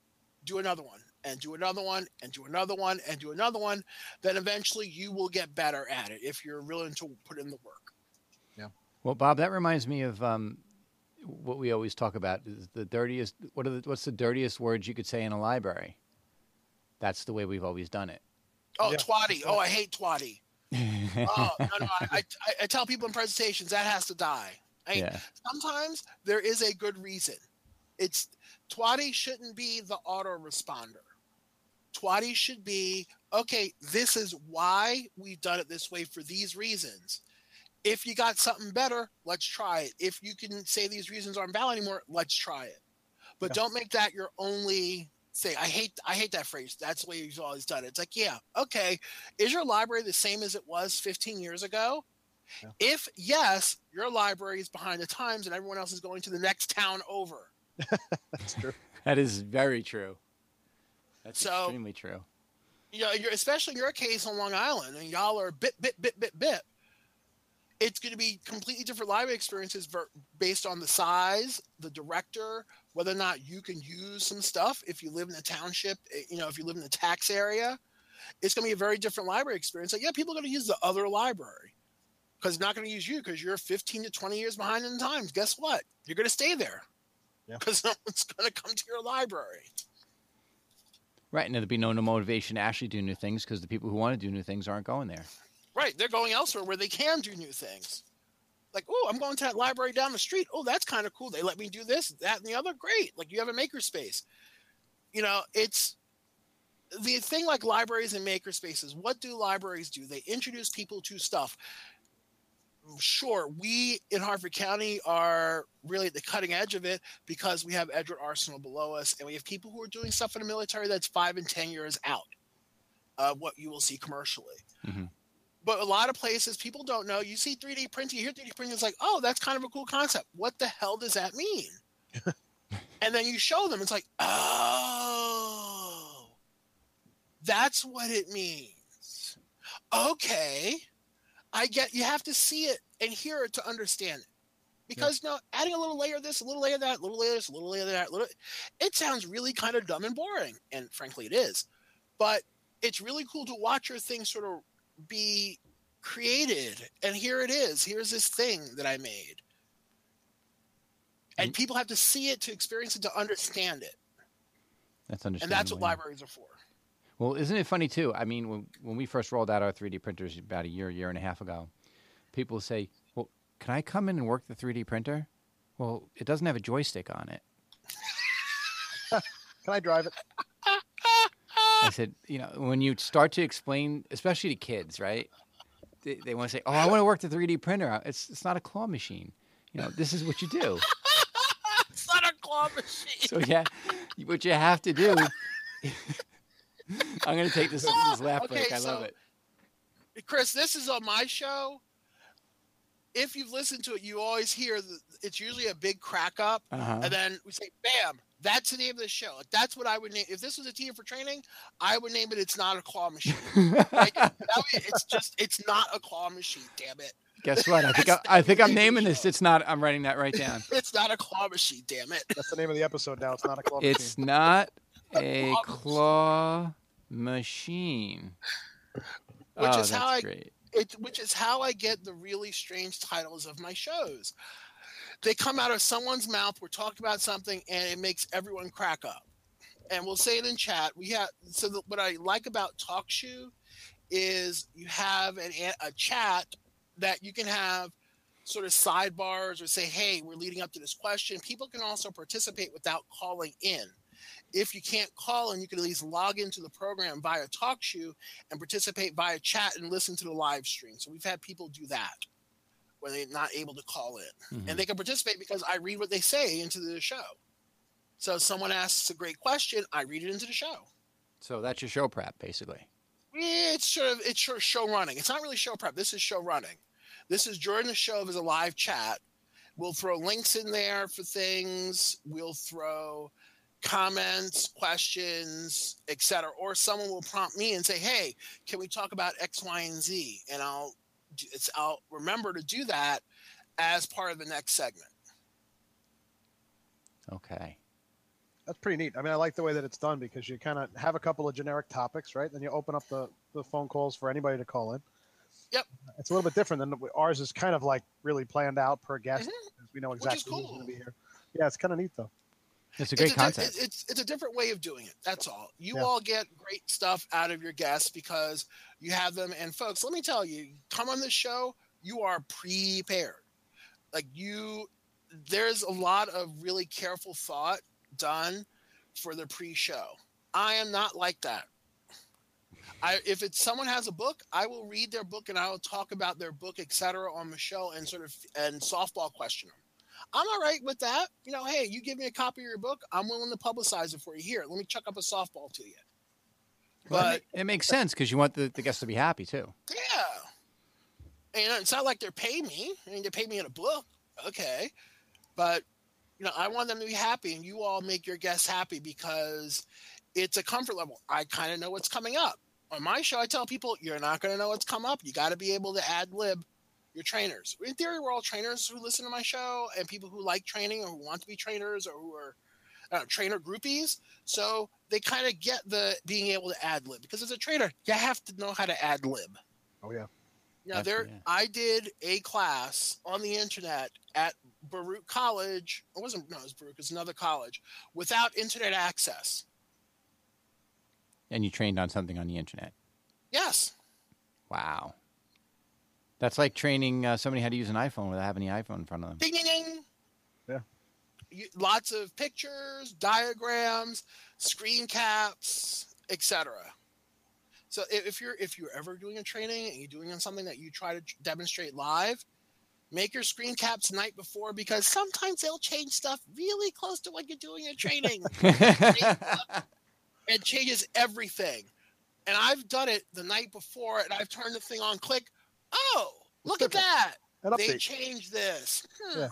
Do another one, and do another one, and do another one, and do another one. Then eventually, you will get better at it if you're willing to put in the work. Yeah. Well, Bob, that reminds me of um, what we always talk about is the dirtiest. What are the, what's the dirtiest words you could say in a library? That's the way we've always done it. Oh, Yeah. TWWADI! Oh, I hate TWWADI. (laughs) oh no, no! I, I, I tell people in presentations that has to die. I mean, yeah. sometimes there is a good reason. It's TWWADI shouldn't be the autoresponder. TWWADI should be okay. This is why we've done it this way for these reasons. If you got something better, let's try it. If you can say these reasons aren't valid anymore, let's try it. But Yeah. don't make that your only thing. I hate I hate that phrase. That's the way you've always done it. It's like, yeah, okay. Is your library the same as it was 15 years ago? Yeah. If yes, your library is behind the times and everyone else is going to the next town over. (laughs) That's true. That is very true. That's So- extremely true. you know, especially in your case on Long Island, and y'all are bit, bit, bit, bit, bit. It's going to be completely different library experiences ver- based on the size, the director, whether or not you can use some stuff. If you live in the township, eh, you know, if you live in the tax area, it's going to be a very different library experience. Like, yeah, people are going to use the other library because they're not going to use you because you're 15 to 20 years behind in the times. Guess what? You're going to stay there Yeah. because (laughs) no one's going to come to your library. Right, and there'll be no, no motivation to actually do new things because the people who want to do new things aren't going there. Right. They're going elsewhere where they can do new things. Like, oh, I'm going to that library down the street. Oh, that's kind of cool. They let me do this, that, and the other. Great. Like you have a maker space. You know, it's the thing like libraries and makerspaces. What do libraries do? They introduce people to stuff. Sure, we in Harford County are really at the cutting edge of it because we have Edgewood Arsenal below us, and we have people who are doing stuff in the military that's five and ten years out. Uh, what you will see commercially Mhm. But a lot of places people don't know. You see 3D printing, you hear 3D printing, it's like, oh, that's kind of a cool concept. What the hell does that mean? (laughs) and then you show them, it's like, oh, that's what it means. Okay, I get. You have to see it and hear it to understand it. Because no, adding a little layer of this, a little layer of that, a little layer of this, a little layer of that, a little, it sounds really kind of dumb and boring, and frankly, it is. But it's really cool to watch your thing sort of be created and here it is here's this thing that i made and Mm. people have to see it to experience it to understand it That's understandable. and that's what libraries are for Well, isn't it funny too? I mean, when when we first rolled out our 3D printers about a year, year and a half ago, people say, "Well, can I come in and work the 3D printer?" Well, it doesn't have a joystick on it. (laughs) Can I drive it? I said, you know, when you start to explain, especially to kids, right? They, they want to say, "Oh, I want to work the 3D printer." It's it's not a claw machine. You know, this is what you do. (laughs) it's not a claw machine So yeah, what you have to do. (laughs) I'm going to take this, this oh, laugh Okay, break. I so- love it. chris this is on my show if you've listened to it you always hear the, it's usually a big crack up Uh-huh. and then we say bam that's the name of the show like, that's what i would name if this was a team for training i would name it it's not a claw machine (laughs) like, that way it's just it's not a claw machine damn it Guess what? I think I, I think I'm naming this. It's not. I'm writing that right down. (laughs) it's not a claw machine damn it That's the name of the episode now. It's not a club It's not (laughs) a Claw claw machine. Which oh, is how that's I- great. it, which is how I get the really strange titles of my shows. They come out of someone's mouth. We're talking about something, and it makes everyone crack up. And we'll say it in chat. We have so the, what I like about TalkShoe is you have an, a chat that you can have sort of sidebars or say, "Hey, we're leading up to this question." People can also participate without calling in. If you can't call in, you can at least log into the program via TalkShoe and participate via chat and listen to the live stream. So we've had people do that where they're not able to call in. Mhm. And they can participate because I read what they say into the show. So if someone asks a great question, I read it into the show. So that's your show prep, basically. It's sort of it's sort of show running. It's not really show prep. This is show running. This is during the show as a live chat. We'll throw links in there for things. We'll throw comments, questions, etc. Or someone will prompt me and say, "Hey, can we talk about X, Y, and Z?" And I'll it's I'll remember to do that as part of the next segment. Okay. That's pretty neat. I mean, I like the way that it's done because you kind of have a couple of generic topics, right? Then you open up the, the phone calls for anybody to call in. Yep. It's a little bit different than ours is kind of like really planned out per guest. Mhm. We know Which is exactly who's going to be here. Yeah, it's kind of neat though. It's a great it's di- concept. it- it's it's a different way of doing it. That's all. You Yeah. all get great stuff out of your guests because you have them. And folks, let me tell you, come on this show, you are prepared. Like you, there's a lot of really careful thought done for the pre-show. I am not like that. I, if it's someone has a book, I will read their book and I will talk about their book, etc., on the show and sort of and softball question them. I'm all right with that. You know, hey, you give me a copy of your book, I'm willing to publicize it for you. Here, let me chuck up a softball to you. Well, But it makes sense because you want the, the guests to be happy too. yeah, and it's not like they're paying me. I mean, they pay me in a book, okay, but you know, I want them to be happy, and you all make your guests happy because it's a comfort level. I kind of know what's coming up on my show. I tell people you're not going to know what's come up. You got to be able to ad lib your trainers. In theory, we're all trainers who listen to my show and people who like training or who want to be trainers or who are uh, trainer groupies. So they kind of get the being able to ad lib because as a trainer, you have to know how to ad lib. Oh yeah. Now there, yeah. I did a class on the internet at Baruch College. It wasn't no, it was Baruch. It's another college without internet access. And you trained on something on the internet. Yes, Wow. That's like training uh, somebody how to use an iPhone without having the iPhone in front of them. ding ding ding. Yeah. You, lots of pictures, diagrams, screen caps, etc. So if you're if you're ever doing a training and you're doing on something that you try to demonstrate live, make your screen caps night before because sometimes they'll change stuff really close to what you're doing in training. (laughs) it changes everything. And I've done it the night before, and I've turned the thing on. Click. Oh, look at that! They changed this. Hmm. Yeah.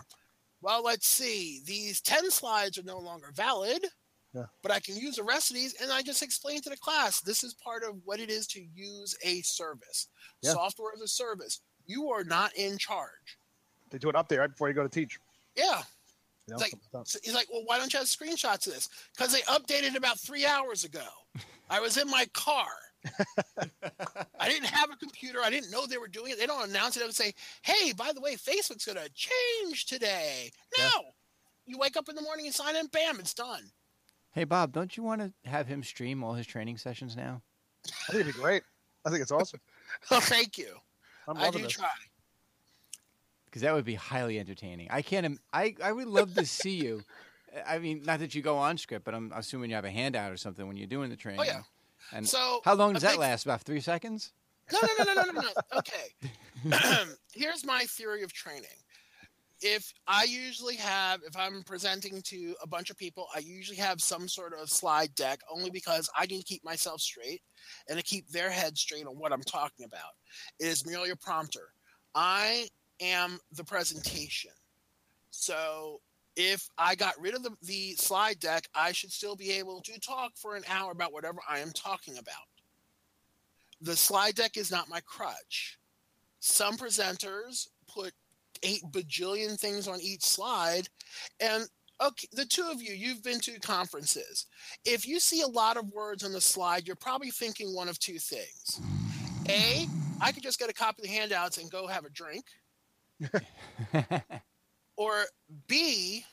Well, let's see. These ten slides are no longer valid. Yeah. But I can use the rest of these, and I just explain to the class this is part of what it is to use a service, Yeah. software as a service. You are not in charge. They do an update right before you go to teach. Yeah. You know, It's like- something like that. So he's like, well, why don't you have screenshots of this? Because they updated about three hours ago. (laughs) I was in my car. (laughs) I didn't have a computer. I didn't know they were doing it. They don't announce it. They don't say, hey, by the way, Facebook's going to change today. No. Yeah. You wake up in the morning and sign in, bam, it's done. hey, Bob, don't you want to have him stream all his training sessions now? I think it'd be great. I think it's awesome. (laughs) Oh, thank you. I'm I loving do this. try. Because that would be highly entertaining. I can't. im- I I would love to see you. I mean, not that you go on script, but I'm assuming you have a handout or something when you're doing the training. Oh, yeah. And So how long does that big- last? About three seconds? No, no, no, no, no, no, no. (laughs) Okay. Here's my theory of training. If I usually have, if I'm presenting to a bunch of people, I usually have some sort of slide deck only because I need to keep myself straight and to keep their head straight on what I'm talking about. It is merely a prompter. I am the presentation. So if I got rid of the, the slide deck, I should still be able to talk for an hour about whatever I am talking about the slide deck is not my crutch. Some presenters put eight bajillion things on each slide. And okay, the two of you, you've been to conferences. If you see a lot of words on the slide, you're probably thinking one of two things. A, I could just get a copy of the handouts and go have a drink. (laughs) Or B,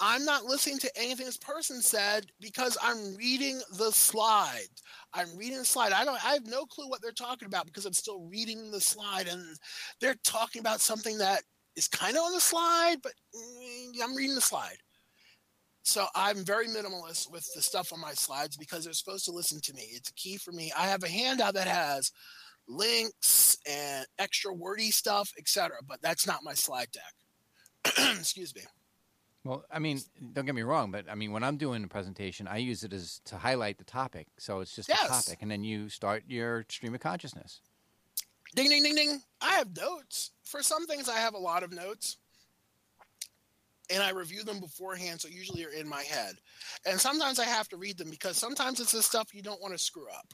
I'm not listening to anything this person said because I'm reading the slide. I'm reading the slide. I don't I have no clue what they're talking about because I'm still reading the slide and they're talking about something that is kind of on the slide, but mm, I'm reading the slide. So I'm very minimalist with the stuff on my slides because they're supposed to listen to me. It's a key for me. I have a handout that has links and extra wordy stuff, etc., but that's not my slide deck. (clears throat) Excuse me. Well, I mean, don't get me wrong, but I mean, when I'm doing a presentation, I use it as to highlight the topic. So it's just Yes. a topic, and then you start your stream of consciousness. Ding ding ding ding. I have notes. For some things I have a lot of notes. And I review them beforehand, so usually are in my head. And sometimes I have to read them because sometimes it's the stuff you don't want to screw up.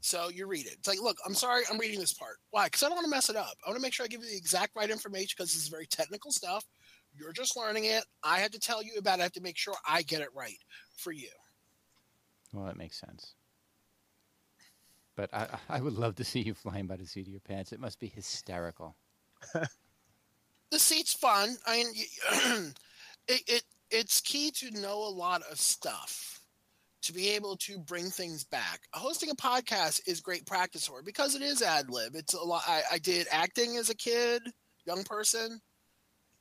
So you read it. It's like, look, I'm sorry, I'm reading this part. Why? Because I don't want to mess it up. I want to make sure I give you the exact right information because this is very technical stuff. You're just learning it. I have to tell you about it. I have to make sure I get it right for you. Well, that makes sense. But I, I would love to see you flying by the seat of your pants. It must be hysterical. the seat's fun. I mean, (clears throat) it, it it's key to know a lot of stuff to be able to bring things back. Hosting a podcast is great practice for it because it is ad lib. It's a lot. I, I did acting as a kid, young person,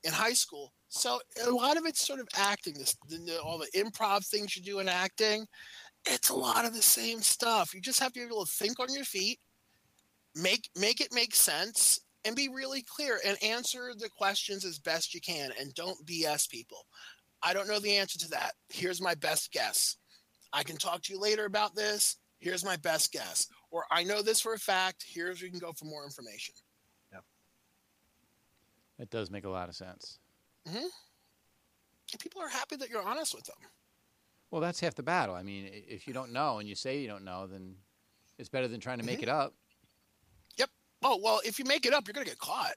in high school. So a lot of it's sort of acting. This all the improv things you do in acting, it's a lot of the same stuff. You just have to be able to think on your feet, make make it make sense, and be really clear and answer the questions as best you can. And don't BS people. I don't know the answer to that. Here's my best guess. I can talk to you later about this. Here's my best guess. Or I know this for a fact. Here's where you can go for more information. Yeah. That does make a lot of sense. hmm people are happy that you're honest with them. Well, that's half the battle. I mean, if you don't know and you say you don't know, then it's better than trying to make Mhm. it up. Yep. Oh, well, if you make it up, you're going to get caught.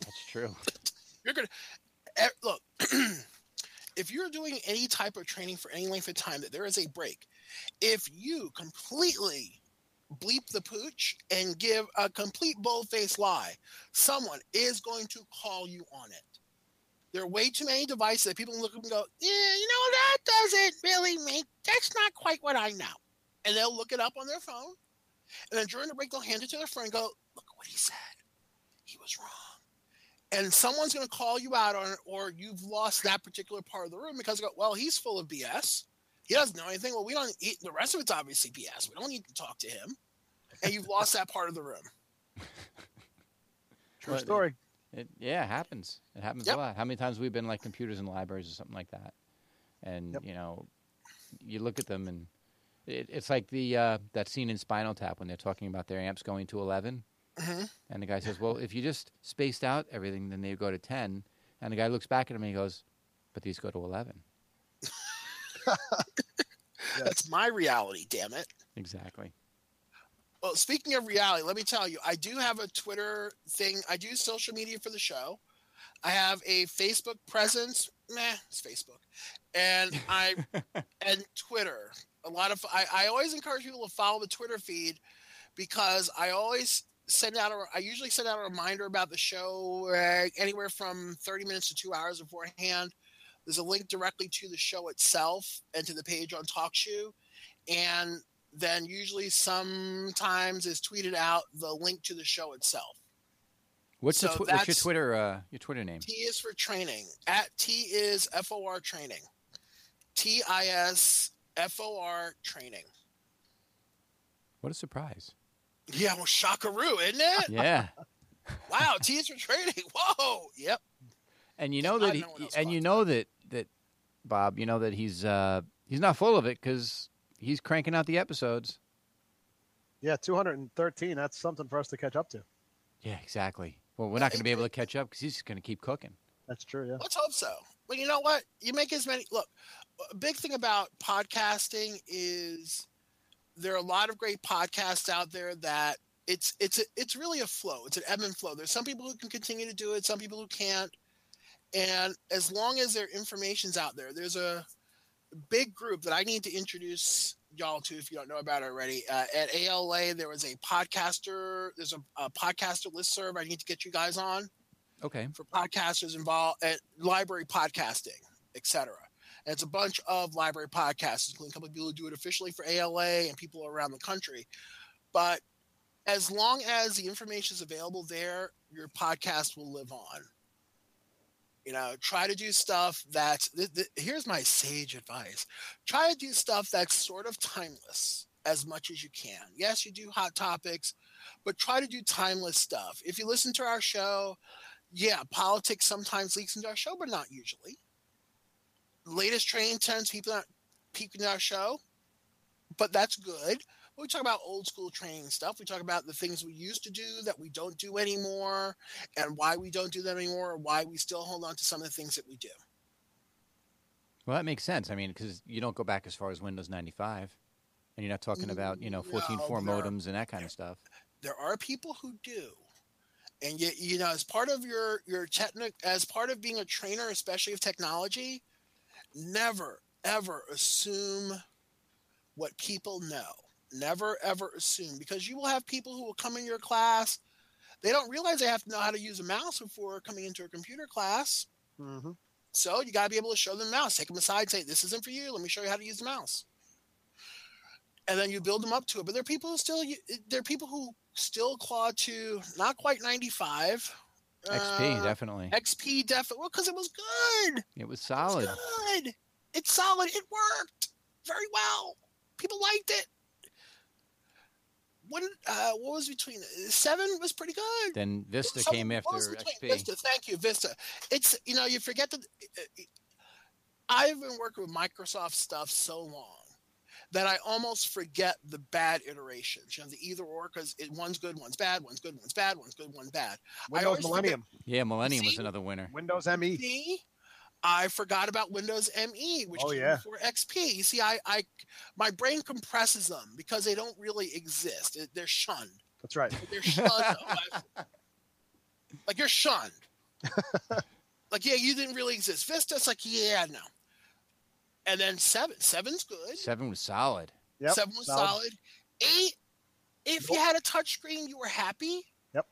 That's true. (laughs) You're going to look. (clears throat) if you're doing any type of training for any length of time, that there is a break. If you completely bleep the pooch and give a complete bold-faced lie, someone is going to call you on it. There are way too many devices that people look and go, yeah, you know, that doesn't really make, that's not quite what I know. And they'll look it up on their phone. And then during the break, they'll hand it to their friend and go, look what he said. He was wrong. And someone's going to call you out on it, or you've lost that particular part of the room because, go, well, he's full of BS. He doesn't know anything. Well, we don't, eat, the rest of it's obviously BS. We don't need to talk to him. And you've lost that part of the room. True Well, story. It, yeah, it happens. It happens Yep. a lot. How many times we've been like computers in libraries or something like that, and Yep. you know, you look at them and it, it's like the uh, that scene in Spinal Tap when they're talking about their amps going to 11 Mhm. and the guy says, "Well, if you just spaced out everything, then they go to 10." And the guy looks back at him and he goes, "But these go to 11." (laughs) That's my reality, damn it. Exactly. Well, speaking of reality, let me tell you, I do have a Twitter thing. I do social media for the show. I have a Facebook presence. Meh, it's Facebook, and I (laughs) and Twitter. A lot of I, I always encourage people to follow the Twitter feed because I always send out a I usually send out a reminder about the show uh, anywhere from thirty minutes to two hours beforehand. There's a link directly to the show itself and to the page on TalkShoe, and then usually sometimes is tweeted out the link to the show itself. What's the So tw- what's your Twitter uh, your Twitter name? T is for training. At T is F O R training. T I S F O R training. What a surprise! Yeah, well, shockaroo, isn't it? (laughs) Yeah. wow, T for training. (laughs) Whoa. Yep. And you know that, he, no one else and you know that that Bob, you know that he's uh, he's not full of it because he's cranking out the episodes. Yeah, 213. That's something for us to catch up to. Yeah, exactly. Well, we're not going to be able to (laughs) catch up because he's just going to keep cooking. That's true. Yeah. Let's hope so. But you know what? You make as many. Look, a big thing about podcasting is there are a lot of great podcasts out there that it's it's a, it's really a flow. It's an ebb and flow. There's some people who can continue to do it, some people who can't. And as long as their information's out there, there's a big group that I need to introduce y'all to if you don't know about it already. Uh, at ALA, there was a podcaster. There's a, a podcaster listserv. I need to get you guys on Okay. for podcasters involved at library podcasting, etc. And it's a bunch of library podcasts, including a couple of people who do it officially for ALA and people around the country. But as long as the information is available there, your podcast will live on. You know, try to do stuff that's. Th- th- here's my sage advice: try to do stuff that's sort of timeless as much as you can. Yes, you do hot topics, but try to do timeless stuff. If you listen to our show, yeah, politics sometimes leaks into our show, but not usually. Latest training trends, people not peeking in our show, but that's good. We talk about old school training stuff. We talk about the things we used to do that we don't do anymore, and why we don't do them anymore, or why we still hold on to some of the things that we do. Well, that makes sense. I mean, because you don't go back as far as Windows 95, and you're not talking about you know No, 14.4 there are- modems and that kind of stuff. there are people who do and you, you know as part of your your technic as part of being a trainer especially of technology never ever assume what people know. Never ever assume because you will have people who will come in your class. They don't realize they have to know how to use a mouse before coming into a computer class. Mm-hmm. so you got to be able to show them the mouse. Take them aside say this isn't for you. Let me show you how to use the mouse. And then you build them up to it. But there are people who still there are people who still claw to not quite 95 XP uh, definitely. xp definitely well because it was good It was It was solid. good it's solid it worked very well. People liked it. When uh, what was between seven was pretty good. Then Vista Some- came after XP. Vista, thank you, Vista. It's you know you forget that uh, I've been working with Microsoft stuff so long that I almost forget the bad iterations. You know, the either or because one's good, one's bad, one's good, one's bad, one's good, one bad. Windows always forget- Millennium, Yeah, Millennium was another winner. Windows E. ME. Me, I forgot about Windows ME, which Oh, came yeah. before XP. You see, I, I, my brain compresses them because they don't really exist. They're shunned. That's right. They're shunned. (laughs) like you're shunned. like yeah, you didn't really exist. Vista's like yeah, no. And then seven, seven's good. Seven was solid. Yep. seven was solid. solid. Eight, if you had a touchscreen, you were happy. Yep.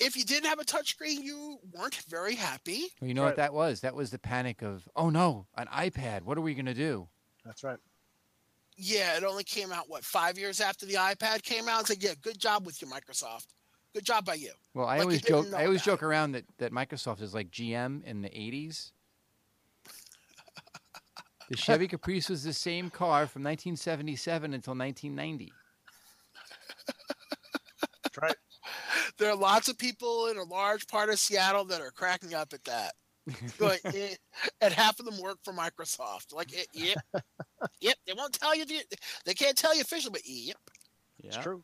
If you didn't have a touchscreen, you weren't very happy. Well, you know Right. what that was? That was the panic of, oh no, an iPad. What are we going to do? That's right. Yeah, it only came out what five years after the iPad came out. It's like, yeah, good job with you, Microsoft. Good job by you. Well, I Like always joke. I always about joke around that, that Microsoft is like GM in the '80s. The Chevy Caprice was the same car from 1977 until 1990. That's right. There are lots of people in a large part of Seattle that are cracking up at that. Going, (laughs) eh, and half of them work for Microsoft. Like, eh, yep, yep. They won't tell you. The, they can't tell you officially, but yep. yeah. It's true.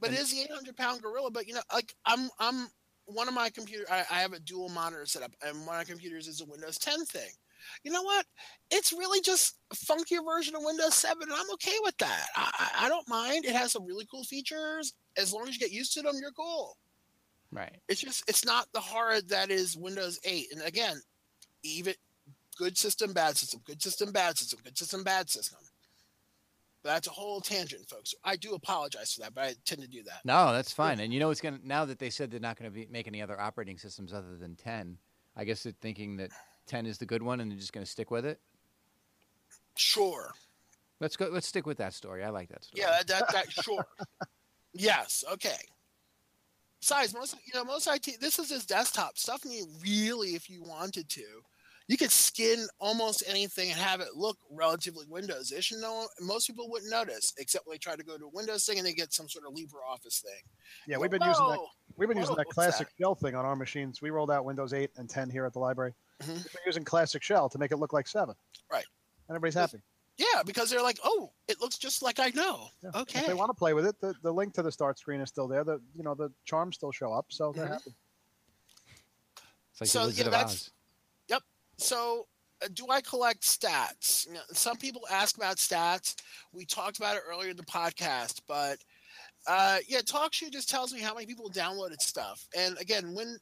But And- it is the 800 pound gorilla. But you know, like I'm, I'm one of my computer. I, I have a dual monitor setup, and one of my computers is a Windows 10 thing. You know what? It's really just a funkier version of Windows 7, and I'm okay with that. I, I, don't mind. It has some really cool features. As long as you get used to them, you're cool. Right. It's just it's not the horror that is Windows 8. And again, even good system, bad system, good system, bad system, good system, bad system. But that's a whole tangent, folks. I do apologize for that, but I tend to do that. No, that's fine. And you know, it's gonna now that they said they're not going to make any other operating systems other than 10. I guess they're thinking that 10 is the good one, and they're just going to stick with it. Sure. Let's go. Let's stick with that story. I like that story. Yeah, that, that, that sure. (laughs) yes, okay. Besides, most you know, most IT this is just desktop stuff. And you really, if you wanted to, you could skin almost anything and have it look relatively Windows-ish, and no, most people wouldn't notice, except when they try to go to a Windows thing and they get some sort of LibreOffice thing. Yeah, we've been using that. Whoa! We've been Whoa, using that what's classic shell thing on our machines. We rolled out Windows 8 and 10 here at the library. Mhm. We've been using classic shell to make it look like 7. Right. And everybody's happy. Yeah, because they're like, oh, it looks just like I know. Yeah. And Okay. If they want to play with it, the, the link to the start screen is still there. The you know the charms still show up, so they're Mhm. happy. It's like So, the Wizard yeah, that's- Oz. So, uh, do I collect stats? You know, some people ask about stats. We talked about it earlier in the podcast, but uh, yeah, TalkShoe just tells me how many people downloaded stuff. And again, when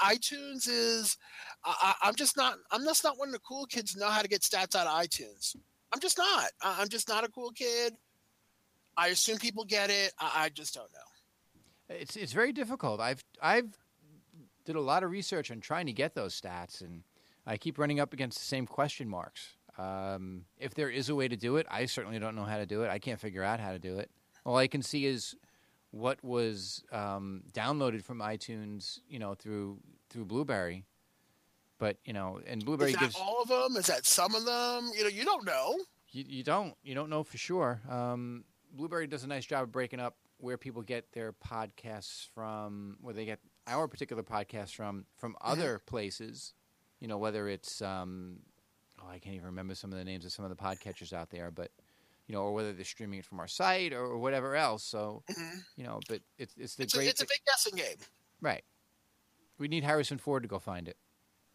I- iTunes is, I, I'm just not. I'm just not one of the cool kids know how to get stats out of iTunes. I'm just not. I- I'm just not a cool kid. I assume people get it. I, I just don't know. It's it's very difficult. I've I've did a lot of research on trying to get those stats, and I keep running up against the same question marks. Um, if there is a way to do it, I certainly don't know how to do it. I can't figure out how to do it. All I can see is what was um, downloaded from iTunes, you know, through through Blubrry. But you know, and Blubrry Is that gives all of them? Is that some of them? You know, you don't know. you, you don't you don't know for sure. Um, Blubrry does a nice job of breaking up where people get their podcasts from, where they get our particular podcast from, from other places. You know, whether it's um, oh, I can't even remember some of the names of some of the podcatchers out there, but you know, or whether they're streaming it from our site or, or whatever else. So Mhm. you know, but it's it's the It's a, great it's a big guessing game. right. We need Harrison Ford to go find it.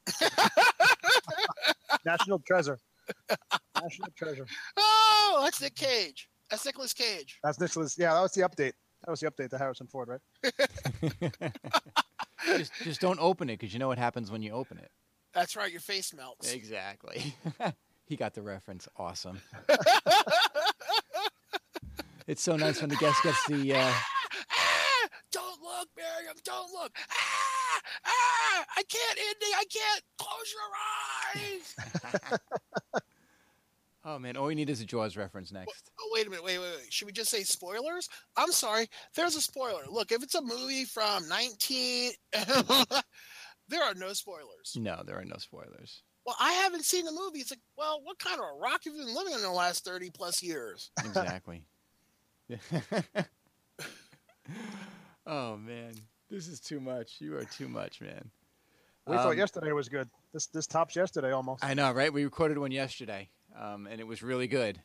(laughs) National treasure. National treasure. Oh, that's Nick Cage. That's Nicolas Cage. That's Nicholas. Yeah, that was the update. That was the update to Harrison Ford, right? (laughs) just just don't open it because you know what happens when you open it. That's right. Your face melts. Exactly. (laughs) he got the reference. Awesome. It's so nice when the guest gets the. Uh, (laughs) don't look, Marion. Don't look. Ah, ah, I can't, Indy. I can't. Close your eyes. (laughs) oh man, all we need is a Jaws reference next. oh, wait a minute. Wait, wait, wait. Should we just say spoilers? I'm sorry. There's a spoiler. Look, if it's a movie from 19, (laughs) there are no spoilers. No, there are no spoilers. well, I haven't seen the movie. It's like, well, what kind of a rock have you been living in the last 30 plus years? Exactly. (laughs) oh man, this is too much. You are too much, man. We thought Um, yesterday was good. This this tops yesterday almost. I know, right? We recorded one yesterday, um, and it was really good.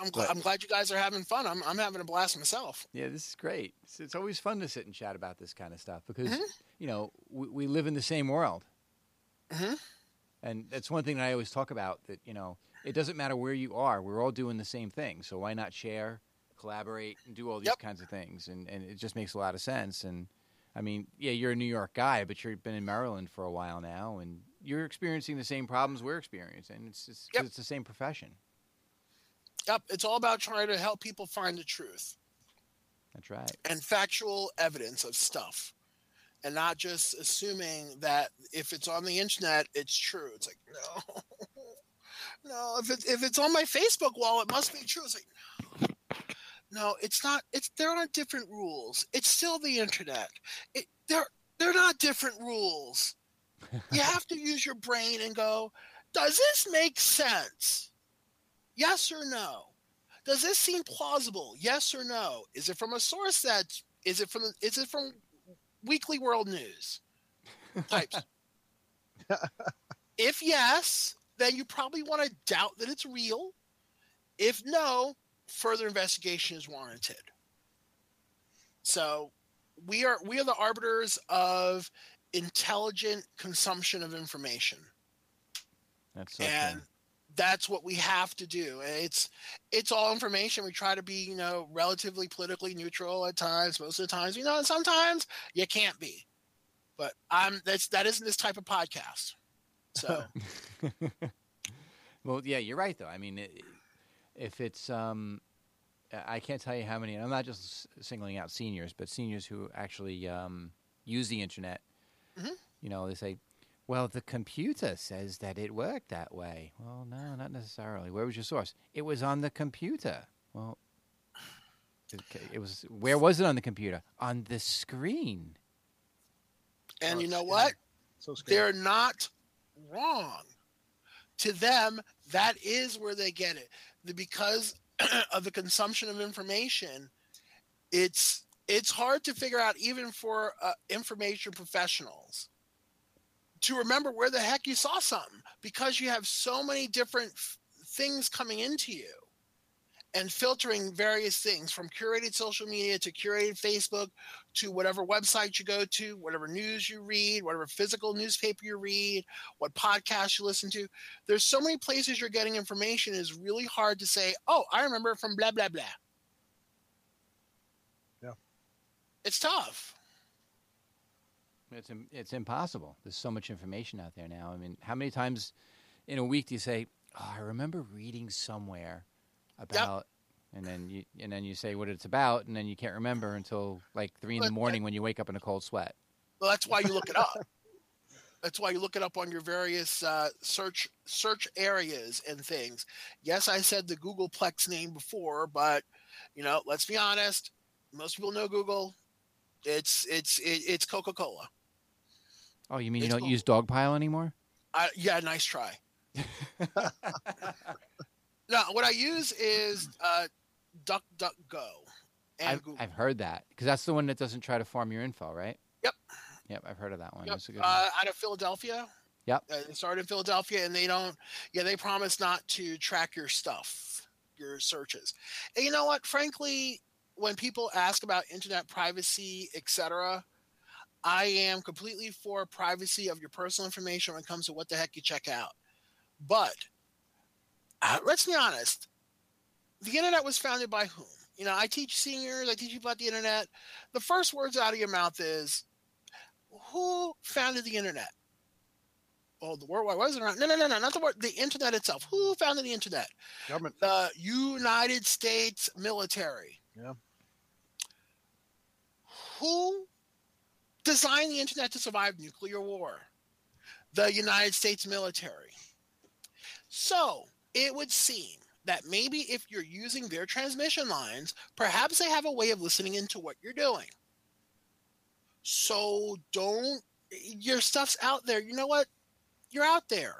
I'm, gl- But- I'm glad you guys are having fun. I'm, I'm having a blast myself. Yeah, this is great. It's, it's always fun to sit and chat about this kind of stuff because Mhm. you know we, we live in the same world, Mhm. and that's one thing that I always talk about. That you know, it doesn't matter where you are; we're all doing the same thing. So why not share, collaborate, and do all these Yep. kinds of things? And and it just makes a lot of sense. And I mean, yeah, you're a New York guy, but you've been in Maryland for a while now, and you're experiencing the same problems we're experiencing. It's it's, 'cause Yep. it's the same profession. Yep. It's all about trying to help people find the truth That's right. and factual evidence of stuff and not just assuming that if it's on the internet, it's true. It's like, (laughs) no. No, if it's if it's on my Facebook wall, it must be true. It's like, no, it's not. It's they're on different rules. It's still the internet. It, they're they're not different rules. You have to use your brain and go, does this make sense? Yes or no? Does this seem plausible? Yes or no? Is it from a source that is it from is it from Weekly World News? Types. (laughs) if yes, then you probably want to doubt that it's real. If no, further investigation is warranted. So we are we are the arbiters of intelligent consumption of information. That's so and that's what we have to do. And it's it's all information. We try to be you know relatively politically neutral at times. Most of the times you know and sometimes you can't be. But i'm that's that isn't this type of podcast. So (laughs) Well, yeah, you're right though. I mean, it, if it's um, I can't tell you how many. And I'm not just singling out seniors, but seniors who actually um, use the internet. Mhm. You know, they say, "Well, the computer says that it worked that way." Well, no, not necessarily. Where was your source? It was on the computer. Well, it, it was. Where was it on the computer? On the screen. and Oh, you know what so they're not wrong to them that is where they get it. Because (clears throat) of the consumption of information it's it's hard to figure out even for uh, information professionals to remember where the heck you saw something because you have so many different f- things coming into you and filtering various things from curated social media to curated Facebook to whatever website you go to, whatever news you read, whatever physical newspaper you read, what podcast you listen to. There's so many places you're getting information. It's really hard to say, oh, I remember from blah, blah, blah. Yeah. It's tough. It's it's impossible. There's so much information out there now. I mean, how many times in a week do you say, "Oh, I remember reading somewhere about," and then you and then you say what it's about, and then you can't remember until like three in the morning when you wake up in a cold sweat. Well, that's why you look it up. (laughs) That's why you look it up on your various uh, search search areas and things. Yes, I said the Googleplex name before, but you know, let's be honest. Most people know Google. It's it's it, it's Coca Cola. Oh, you mean you don't use Dogpile anymore? I, yeah, nice try. (laughs) no, what I use is uh, DuckDuckGo and I've, Google. I've heard that because that's the one that doesn't try to farm your info, right? Yep. Yep, I've heard of that one. Yep. That's a good one. uh, out of Philadelphia. Yep. Uh, they started in Philadelphia, and they don't. Yeah, they promise not to track your stuff, your searches. And you know what? Frankly, when people ask about internet privacy, etc., I am completely for privacy of your personal information when it comes to what the heck you check out. But uh, let's be honest. The internet was founded by whom? You know, I teach seniors, I teach people about the internet. The first words out of your mouth is, who founded the internet? Oh, the World Wide Web wasn't around. No, no, no, no, not the word. The internet itself. Who founded the internet? Government. The United States military. Yeah. Who designed the internet to survive nuclear war? The United States military. So it would seem that maybe if you're using their transmission lines, perhaps they have a way of listening into what you're doing. So don't, your stuff's out there. You know what? You're out there.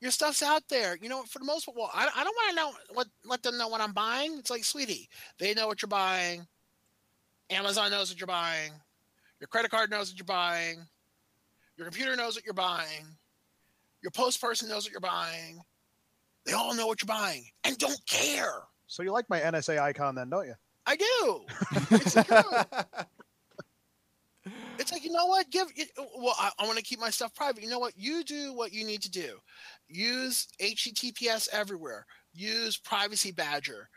Your stuff's out there. You know, for the most part, well, I, I don't want to know what let them know what I'm buying. It's like, sweetie, they know what you're buying. Amazon knows what you're buying. Your credit card knows what you're buying. Your computer knows what you're buying. Your post person knows what you're buying. They all know what you're buying and don't care. So you like my NSA icon then, don't you? I do. (laughs) It's. It's like you know what? Give it, well. I, I want to keep my stuff private. You know what? You do what you need to do. Use HTTPS everywhere. Use Privacy Badger.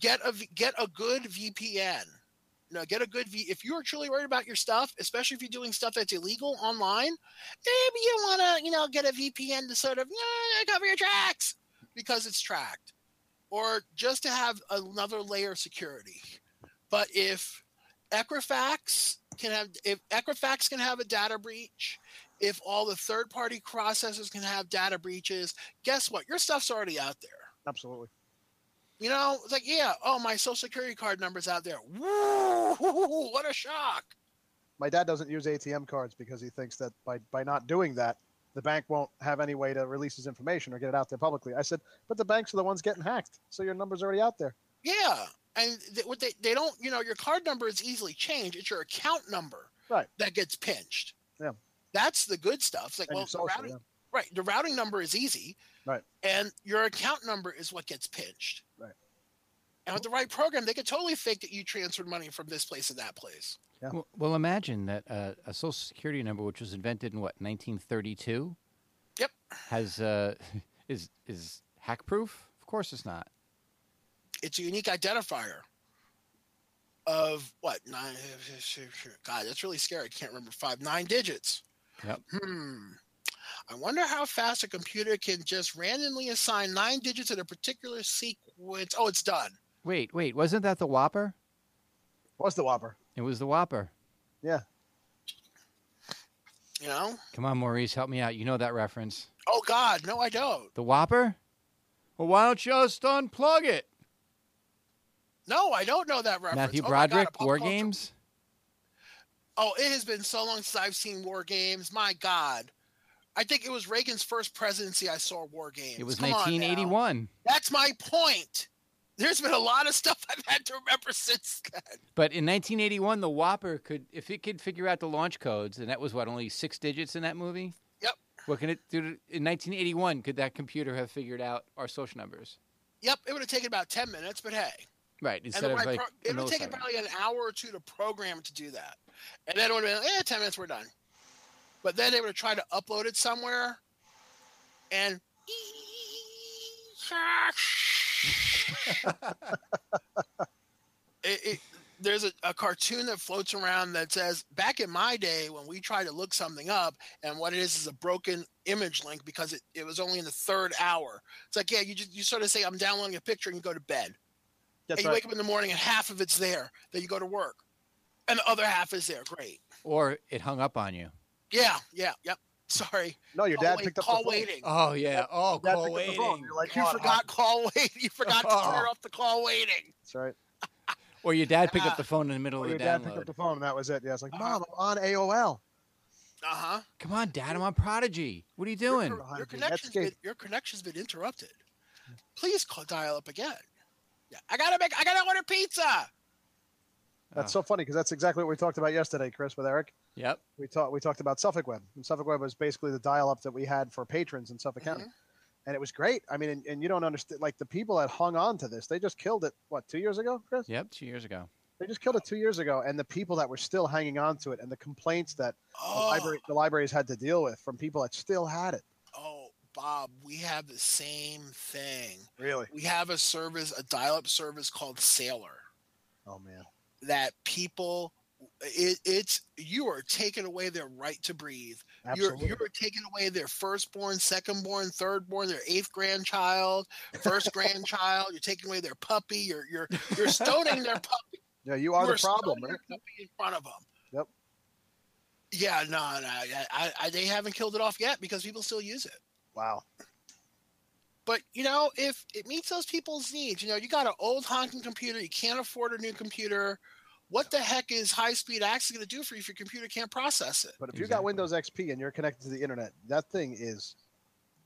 Get a get a good VPN. No, get a good V. If you're truly worried about your stuff, especially if you're doing stuff that's illegal online, maybe you want to you know get a VPN to sort of yeah, cover your tracks because it's tracked, or just to have another layer of security. But if Equifax can have if Equifax can have a data breach, if all the third party processors can have data breaches, guess what? Your stuff's already out there. Absolutely. You know, it's like, yeah, oh, my social security card number's out there. Woo, what a shock. My dad doesn't use ATM cards because he thinks that by, by not doing that, the bank won't have any way to release his information or get it out there publicly. I said, but the banks are the ones getting hacked, so your number's already out there. Yeah. And they, what they, they don't, you know, your card number is easily changed. It's your account number Right. that gets pinched. Yeah. That's the good stuff. It's like, And well, social, routing, yeah. right. The routing number is easy. Right. And your account number is what gets pinched. Right. And with the right program, they could totally fake that you transferred money from this place to that place. Yeah. Well, well, imagine that uh, a social security number, which was invented in what 1932, Yep. has uh, (laughs) is is hack proof? Of course, it's not. It's a unique identifier of what nine god that's really scary i can't remember five nine digits Yep. hmm i wonder how fast a computer can just randomly assign nine digits in a particular sequence oh it's done Wait, wait, wasn't that the WOPR? Was the WOPR? It was the WOPR. Yeah. you know Come on, Maurice, help me out. You know that reference. oh god no i don't The WOPR? Well, why don't you just unplug it? no i don't know that reference Matthew Oh God, Broderick, War culture- Games. oh it has been so long since i've seen war games my god i think it was reagan's first presidency i saw war games It was Come on 1981. That's my point. There's been a lot of stuff I've had to remember since then. But in 1981, the WOPR could, if it could figure out the launch codes, and that was what only six digits in that movie. Yep. What can it do? In 1981, could that computer have figured out our social numbers? Yep, it would have taken about 10 minutes, but hey. Right. Instead of right like, pro- it would have taken probably an hour or two to program to do that. And then it would have been, eh, 10 minutes, we're done. But then they would have tried to upload it somewhere and. (laughs) it, it, there's a, a cartoon that floats around that says back in my day when we tried to look something up and what it is is a broken image link because it, it was only in the third hour. It's like yeah you just you sort of say i'm downloading a picture and you go to bed. That's and you right. wake up in the morning and half of it's there then you go to work. And the other half is there. Great. Or it hung up on you. yeah yeah yep sorry No, your Call dad wait- picked up call the phone. waiting Oh yeah. Oh, Dad call picked up the phone. waiting. You're like, you "Oh, forgot call waiting you forgot to (laughs) turn Oh. off the call waiting That's right. (laughs) Or your dad picked Ah. up the phone in the middle Or of your the dad picked up the phone and that was it. Yeah, it's like, Uh-huh. Mom, I'm on AOL. uh-huh Come on, Dad, I'm on Prodigy. What are you doing? Your, Behind your you. connection's Netscape. been, your connection's been interrupted. Please call dial up again. Yeah, I gotta make. I gotta order pizza. That's Oh. so funny because that's exactly what we talked about yesterday, Chris, with Eric. Yep. We talked we talked about Suffolk Web. And Suffolk Web was basically the dial-up that we had for patrons in Suffolk County, mm-hmm. and it was great. I mean, and, and you don't understand like the people that hung on to this. They just killed it. What two years ago, Chris? Yep. Two years ago. They just killed it two years ago, and the people that were still hanging on to it, and the complaints that the, Oh, library, the libraries had to deal with from people that still had it. oh, Bob, we have the same thing. Really? We have a service, a dial-up service called Sailor, Oh man. That people. It, it's you are taking away their right to breathe. Absolutely. You're you're taking away their firstborn, secondborn, thirdborn, their eighth grandchild, first grandchild. You're taking away their puppy. You're you're you're stoning their (laughs) puppy. yeah, you are You the problem, right? in front of them. Yep. Yeah, no, no, I, I, I, they haven't killed it off yet because people still use it. Wow. But you know, if it meets those people's needs, you know, you got an old honking computer, you can't afford a new computer. What the heck is high speed access going to do for you if your computer can't process it? But if you got Windows XP and you're connected to the internet, that thing is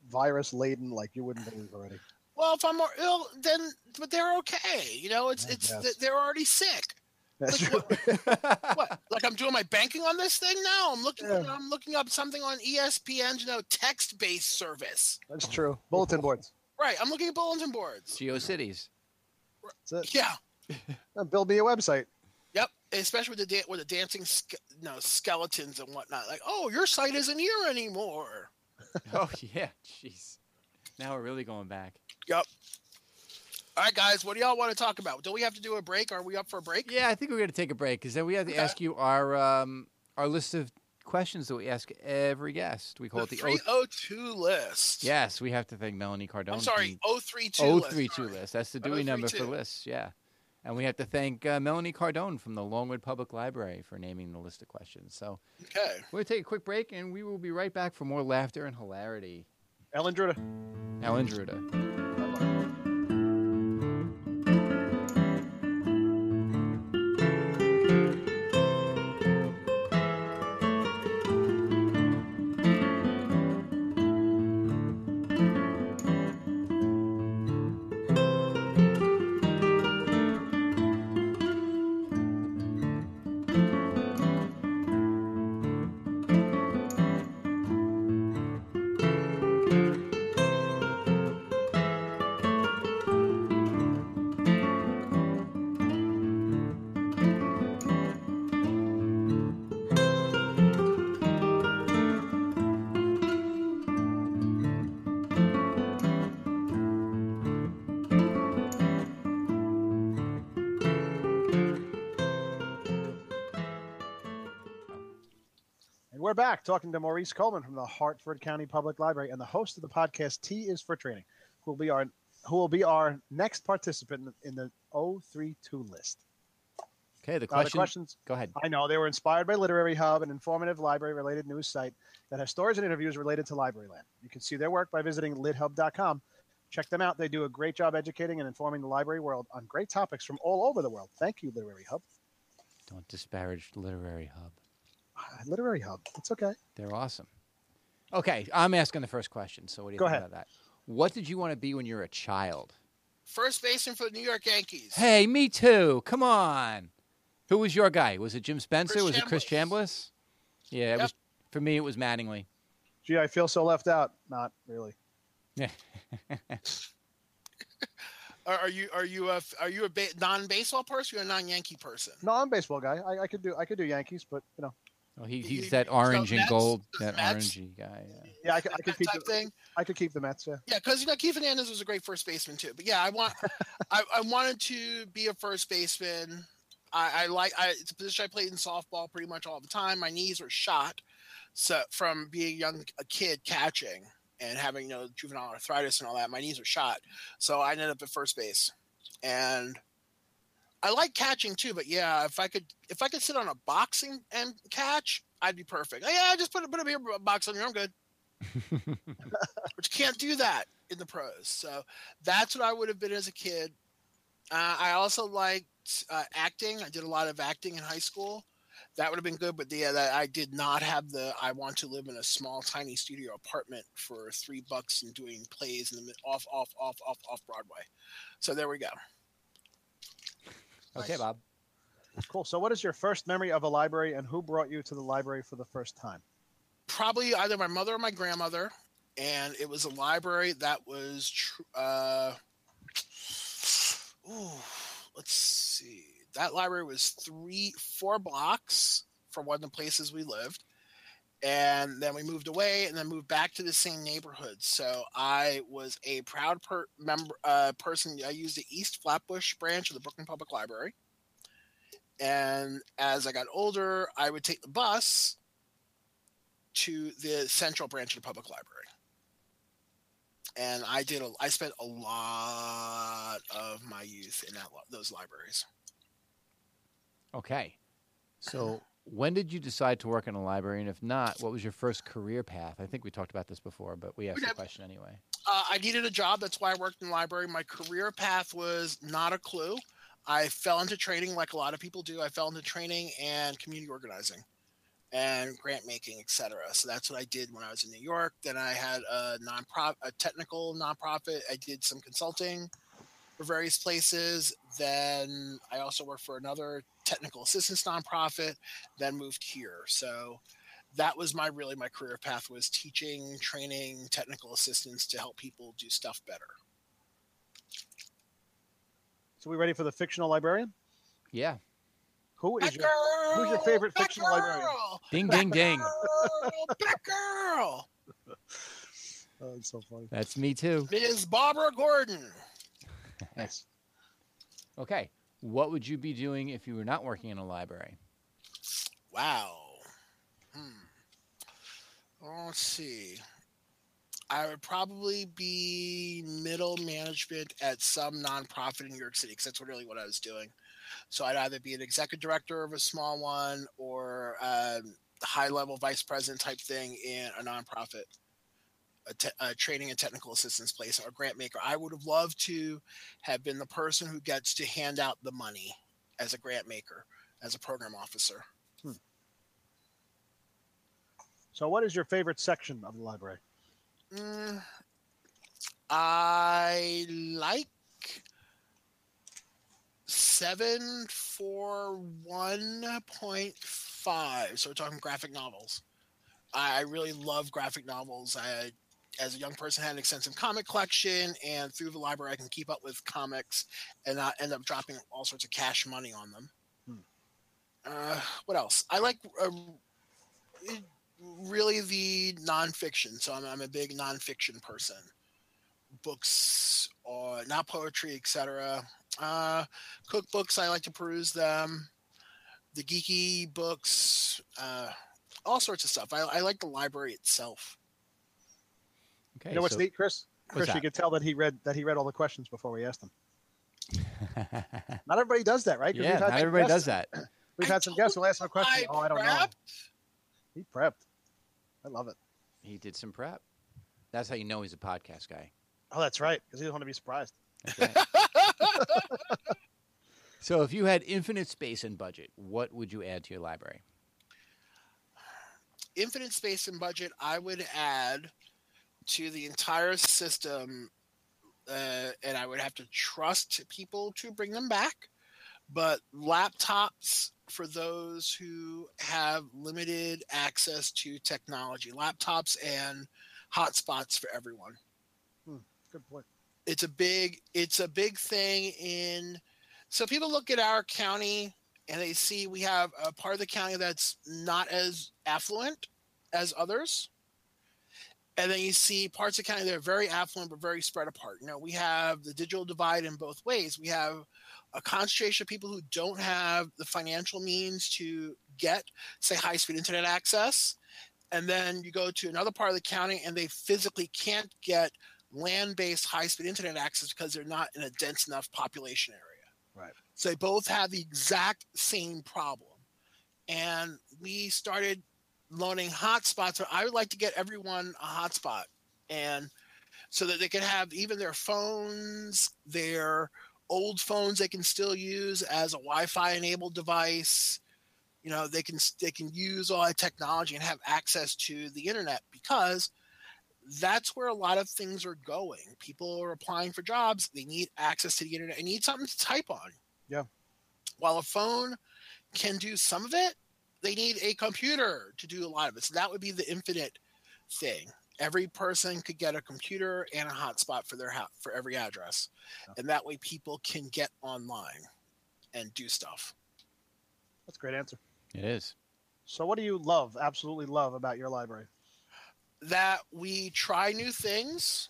virus laden like you wouldn't believe already. Well, if I'm more ill, then but they're okay. You know, it's I it's guess. th- they're already sick. That's Like, true. (laughs) What? Like I'm doing my banking on this thing now? I'm looking. Yeah. I'm looking up something on E ESPN's you know text-based service. That's true. Bulletin boards. Right. I'm looking at bulletin boards. GeoCities. That's it. Yeah. (laughs) Build me a website. Yep. Especially with the da- with the dancing ske- no skeletons and whatnot. Like, oh, your site isn't here anymore. (laughs) Oh yeah, jeez. Now we're really going back. Yep. All right, guys. What do y'all want to talk about? Do we have to do a break? Are we up for a break? Yeah, I think we're going to take a break because then we have to Okay. ask you our um, our list of questions that we ask every guest. We call The it the O. 302 list. Yes, we have to thank Melanie Cardone. I'm sorry, from 032 O list. three list. That's the Dewey number for 032. lists. Yeah, and we have to thank uh, Melanie Cardone from the Longwood Public Library for naming the list of questions. So Okay. we're going to take a quick break, and we will be right back for more laughter and hilarity. Ellen Druda. Ellen Druda. We're back talking to Maurice Coleman from the Harford County Public Library and the host of the podcast T is for Training, who will be our who will be our next participant in the 032 list. Okay, the Uh, the questions Go ahead. I know they were inspired by Literary Hub, an informative library-related news site that has stories and interviews related to Libraryland. You can see their work by visiting lithub.com. Check them out; they do a great job educating and informing the library world on great topics from all over the world. Thank you, Literary Hub. Don't disparage Literary Hub. (sighs) Literary Hub, it's okay. They're awesome. Okay, I'm asking the first question. So what do you Go think ahead. about that? What did you want to be when you were a child? First baseman for the New York Yankees. Hey, me too. Come on. Who was your guy? Was it Jim Spencer? Chris was it Chris Chambliss? Yeah, it was for me it was Mattingly. Gee, I feel so left out. Not really. Yeah. (laughs) Are, are you are you a are you a ba- non-baseball person or a non-Yankee person? No, I'm a baseball guy. I, I could do I could do Yankees, but you know, well, he, he's you- that so orange and gold, that Mets? orangey guy. Yeah. yeah, I could, I could keep the, thing. I could keep the Mets. Yeah. Yeah, because you know Keith Hernandez was a great first baseman too. But yeah, I want I, I wanted to be a first baseman. I, I like I, it's a position I played in softball pretty much all the time. My knees were shot, so from being a young a kid catching and having you know juvenile arthritis and all that, my knees were shot. So I ended up at first base, and I like catching too. But yeah, if I could if I could sit on a boxing and catch, I'd be perfect. Yeah, just put a put a beer box on you. I'm good. (laughs) but you can't do that in the pros. So that's what I would have been as a kid. Uh, I also liked uh, acting. I did a lot of acting in high school. That would have been good, but yeah, that I did not have the. I want to live in a small, tiny studio apartment for three bucks and doing plays in the off, off, off, off, off Broadway. So there we go. Okay, Nice. Bob. Cool. So, what is your first memory of a library, and who brought you to the library for the first time? Probably either my mother or my grandmother, and it was a library that was. Tr- uh, ooh, let's see. That library was three, four blocks from one of the places we lived. And then we moved away and then moved back to the same neighborhood. So I was a proud per- member uh, person. I used the East Flatbush branch of the Brooklyn Public Library. And as I got older, I would take the bus to the central branch of the public library. And I did. A, I spent a lot of my youth in that those libraries. Okay. So when did you decide to work in a library? And if not, what was your first career path? I think we talked about this before, but we asked the question anyway. Uh, I needed a job. That's why I worked in the library. My career path was not a clue. I fell into training like a lot of people do. I fell into training and community organizing. and grant making, etc. So that's what I did when I was in New York. Then I had a non-profit, a technical nonprofit. I did some consulting for various places. Then I also worked for another technical assistance nonprofit. Then moved here. So that was my really my career path was teaching, training, technical assistance to help people do stuff better. So we ready for the fictional librarian? Yeah. Who is your Batgirl! who's your favorite fictional librarian? Batgirl! Ding, ding, ding. Batgirl! Batgirl! (laughs) Oh, it's so funny. That's me too. Ms. Barbara Gordon. Nice. (laughs) Okay. What would you be doing if you were not working in a library? Wow. Hmm. Let's see. I would probably be middle management at some nonprofit in New York City because that's really what I was doing. So I'd either be an executive director of a small one or a high level vice president type thing in a nonprofit, a, te- a training and technical assistance place or a grant maker. I would have loved to have been the person who gets to hand out the money as a grant maker, as a program officer. So what is your favorite section of the library? Mm, I like seven four one point five. So we're talking graphic novels. I really love graphic novels. I, as a young person, had an extensive comic collection, and through the library, I can keep up with comics and not end up dropping all sorts of cash money on them. Uh, what else? I like uh, really the nonfiction. So I'm, I'm a big nonfiction person. Books, or not poetry, etc. Uh, cookbooks, I like to peruse them. The geeky books, uh, all sorts of stuff. I, I like the library itself. Okay. you know what's so- neat, Chris? Chris, you could tell that he read that he read all the questions before we asked them. (laughs) Not everybody does that, right? 'Cause yeah, not everybody guests- does that. (clears throat) We've I had some guests who asked him a question. I Oh, I don't know. He prepped. I love it. He did some prep. That's how you know he's a podcast guy. Oh, that's right. Because he doesn't want to be surprised. Right. (laughs) so, if you had infinite space and budget, what would you add to your library? (sighs) infinite space and budget, I would add to the entire system, uh, and I would have to trust people to bring them back. But laptops for those who have limited access to technology, laptops and hotspots for everyone. Good point. It's a big, it's a big thing in. So people look at our county and they see we have a part of the county that's not as affluent as others. And then you see parts of the county that are very affluent but very spread apart. You know, we have the digital divide in both ways. We have a concentration of people who don't have the financial means to get, say, high speed internet access. And then you go to another part of the county and they physically can't get land based high speed internet access because they're not in a dense enough population area. Right. So they both have the exact same problem. And we started loaning hotspots. So I would like to get everyone a hotspot and so that they can have even their phones, their old phones they can still use as a Wi-Fi enabled device. You know, they can they can use all that technology and have access to the internet because that's where a lot of things are going. People are applying for jobs, they need access to the internet, they need something to type on. Yeah. While a phone can do some of it, they need a computer to do a lot of it. So that would be the infinite thing. Every person could get a computer and a hotspot for their house for every address, Yeah. and that way people can get online and do stuff. That's a great answer. It is. So, what do you love, absolutely love about your library? That we try new things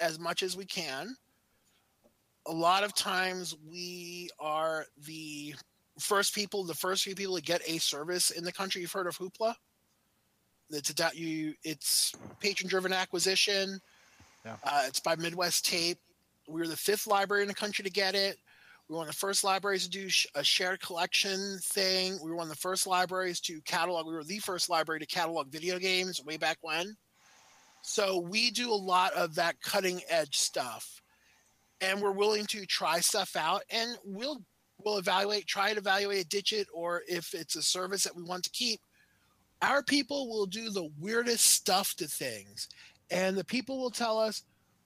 as much as we can. A lot of times we are the first people, the first few people to get a service in the country. You've heard of Hoopla? It's a you. It's patron-driven acquisition. Yeah. Uh, it's by Midwest Tape. We were the fifth library in the country to get it. We were one of the first libraries to do sh- a shared collection thing. We were one of the first libraries to catalog. We were the first library to catalog video games way back when. So we do a lot of that cutting edge stuff, and we're willing to try stuff out, and we'll we'll evaluate, try to evaluate it, ditch it, or if it's a service that we want to keep, our people will do the weirdest stuff to things, and the people will tell us,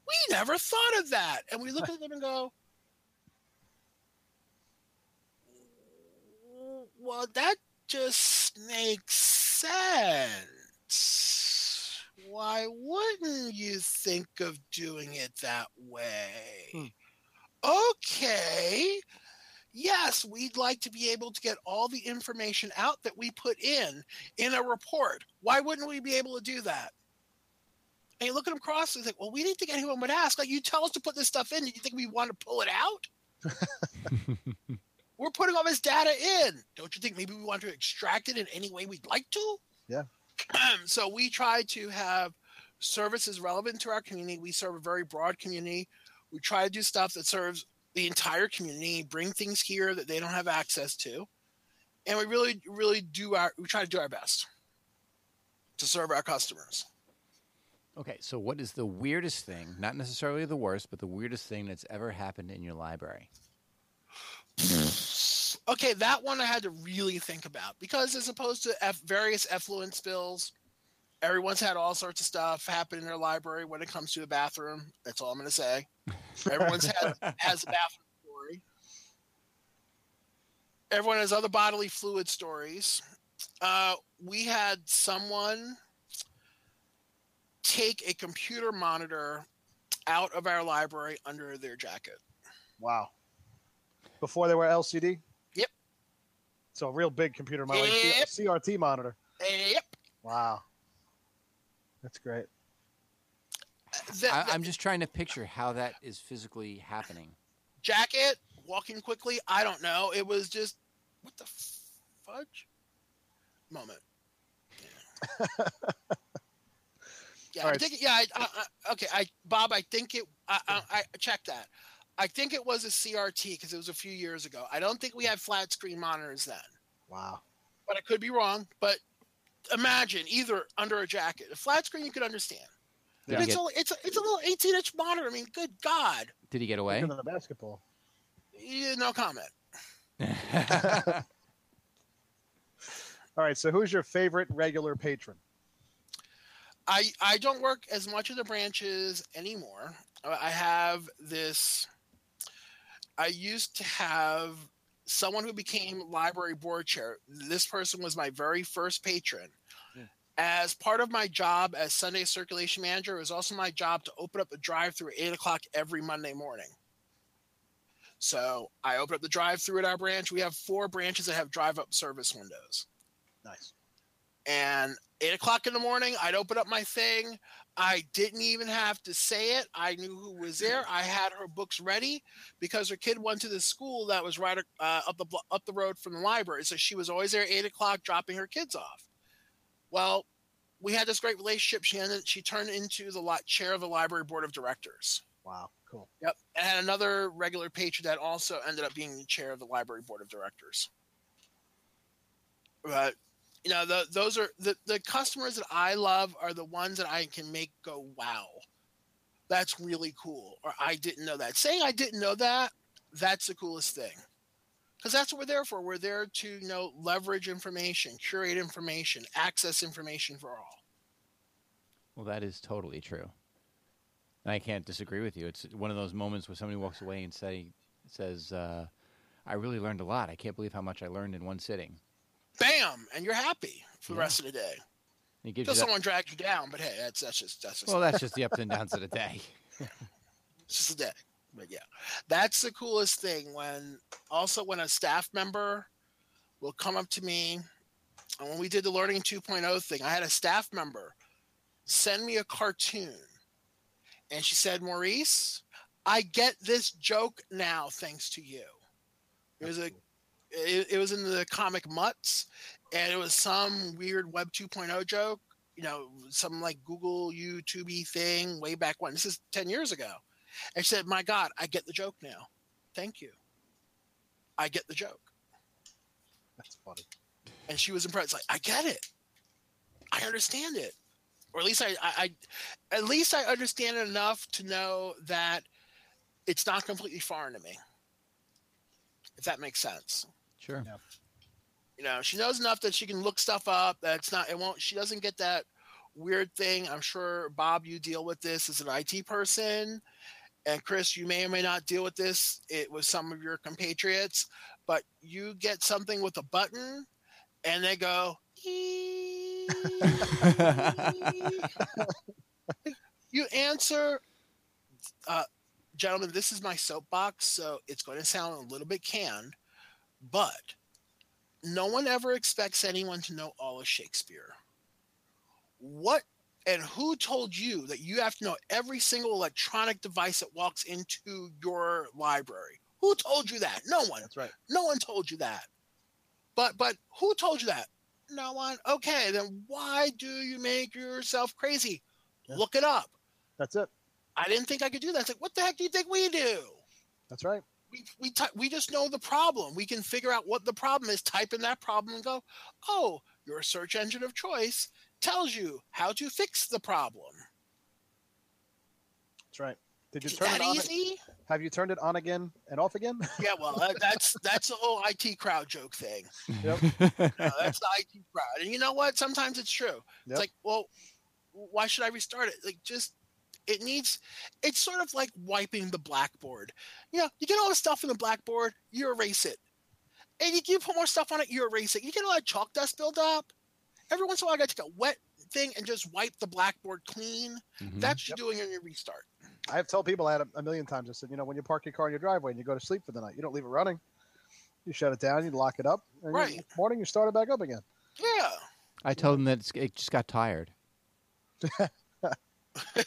"We never thought of that," and we look at them and go, "Well, that just makes sense. Why wouldn't you think of doing it that way?" Hmm. Okay. Yes, we'd like to be able to get all the information out that we put in in a report. Why wouldn't we be able to do that? And you look at them cross and think, well, we didn't think anyone would ask. Like, you tell us to put this stuff in. Do you think we want to pull it out? (laughs) We're putting all this data in. Don't you think maybe we want to extract it in any way we'd like to? Yeah. (clears throat) so we try to have services relevant to our community. We serve a very broad community. We try to do stuff that serves the entire community, bring things here that they don't have access to. And we really, really do our, we try to do our best to serve our customers. Okay, so what is the weirdest thing, not necessarily the worst, but the weirdest thing that's ever happened in your library? Okay, that one I had to really think about because as opposed to F- various effluent spills, everyone's had all sorts of stuff happen in their library when it comes to the bathroom. That's all I'm going to say. Everyone's had (laughs) has a bathroom story. Everyone has other bodily fluid stories. Uh, we had someone take a computer monitor out of our library under their jacket. Wow. Before they were LCD? Yep. So a real big computer monitor, Yep. CRT monitor. Yep. Wow. That's great. That- I, that- I'm just trying to picture how that is physically happening. jacket, walking quickly. I don't know. It was just what the fudge moment. Yeah, (laughs) yeah, All I right. think, yeah. I, I, I, okay, I Bob, I think it. I, I, I checked that. I think it was a CRT because it was a few years ago. I don't think we had flat screen monitors then, Wow. but I could be wrong. But imagine either under a jacket, a flat screen you could understand. Did, But it's get, only it's a, it's a little 18 inch monitor. I mean, good God, did he get away? Bigger than a basketball. Yeah, no comment. (laughs) (laughs) All right. So who's your favorite regular patron? I I don't work as much of the branches anymore. Uh, I have this. I used to have someone who became library board chair. This person was my very first patron. Yeah. As part of my job as Sunday circulation manager, it was also my job to open up the drive-through at eight o'clock every Monday morning. So I open up the drive-through at our branch. We have four branches that have drive-up service windows Nice. and eight o'clock in the morning i'd open up my thing i didn't even have to say it i knew who was there i had her books ready because her kid went to the school that was right uh, up the up the road from the library so she was always there at eight o'clock dropping her kids off well we had this great relationship she ended she turned into the chair of the library board of directors Wow. Cool. Yep. And had another regular patron that also ended up being the chair of the library board of directors. But you know, the, those are the, the customers that I love are the ones that I can make go, wow, that's really cool. Or I didn't know that. Saying I didn't know that, that's the coolest thing. Because that's what we're there for. We're there to, you know, leverage information, curate information, access information for all. Well, that is totally true. And I can't disagree with you. It's one of those moments where somebody walks away and say, says, uh, "I really learned a lot. I can't believe how much I learned in one sitting." Bam! And you're happy for the Yeah. rest of the day. It gives Until you that- someone drags you down, but hey, that's that's just that's just well, that's (laughs) just the ups and downs of the day. it's just a day. But yeah, that's the coolest thing. When also when a staff member will come up to me, and when we did the Learning 2.0 thing, I had a staff member send me a cartoon, and she said, "Maurice, I get this joke now thanks to you." It was a it, it was in the comic Mutts, and it was some weird Web 2.0 joke. You know, some like Google YouTube thing way back when. This is ten years ago. And she said, "My God, I get the joke now. Thank you. I get the joke." That's funny. And she was impressed. Like, I get it. I understand it, or at least I, I, I at least I understand it enough to know that it's not completely foreign to me. If that makes sense. Sure. Yeah. You know, she knows enough that she can look stuff up. That's not. It won't. She doesn't get that weird thing. I'm sure Bob, you deal with this as an IT person, and Chris, you may or may not deal with this. It was some of your compatriots, but you get something with a button, and they go. (laughs) you answer, uh, gentlemen. This is my soapbox, so it's going to sound a little bit canned, but no one ever expects anyone to know all of Shakespeare. What and who told you that you have to know every single electronic device that walks into your library? Who told you that? No one. That's right. No one told you that. But but who told you that? No one. Okay, then why do you make yourself crazy? Yeah. Look it up. That's it. I didn't think I could do that. It's like, what the heck do you think we do? That's right. We we ty- we just know the problem. We can figure out what the problem is. Type in that problem and go, oh, your search engine of choice tells you how to fix the problem. That's right. Did you Is turn that it on? easy? Have you turned it on again and off again? (laughs) Yeah, well, that, that's that's the whole IT crowd joke thing. Yep. (laughs) Uh, that's the IT crowd, and you know what? Sometimes it's true. Yep. It's like, well, why should I restart it? Like, just it needs. It's sort of like wiping the blackboard. You know, you get all the stuff in the blackboard, you erase it, and you, you put more stuff on it, you erase it. You get all that chalk dust build up. Every once in a while, I got to take a wet thing and just wipe the blackboard clean. Mhm. That's what you're doing in your restart. I have told people that a, a million times. I said, you know, when you park your car in your driveway and you go to sleep for the night, you don't leave it running. You shut it down, you lock it up, and Right. in the morning you start it back up again. Yeah. I told them that it's, it just got tired. (laughs) (laughs)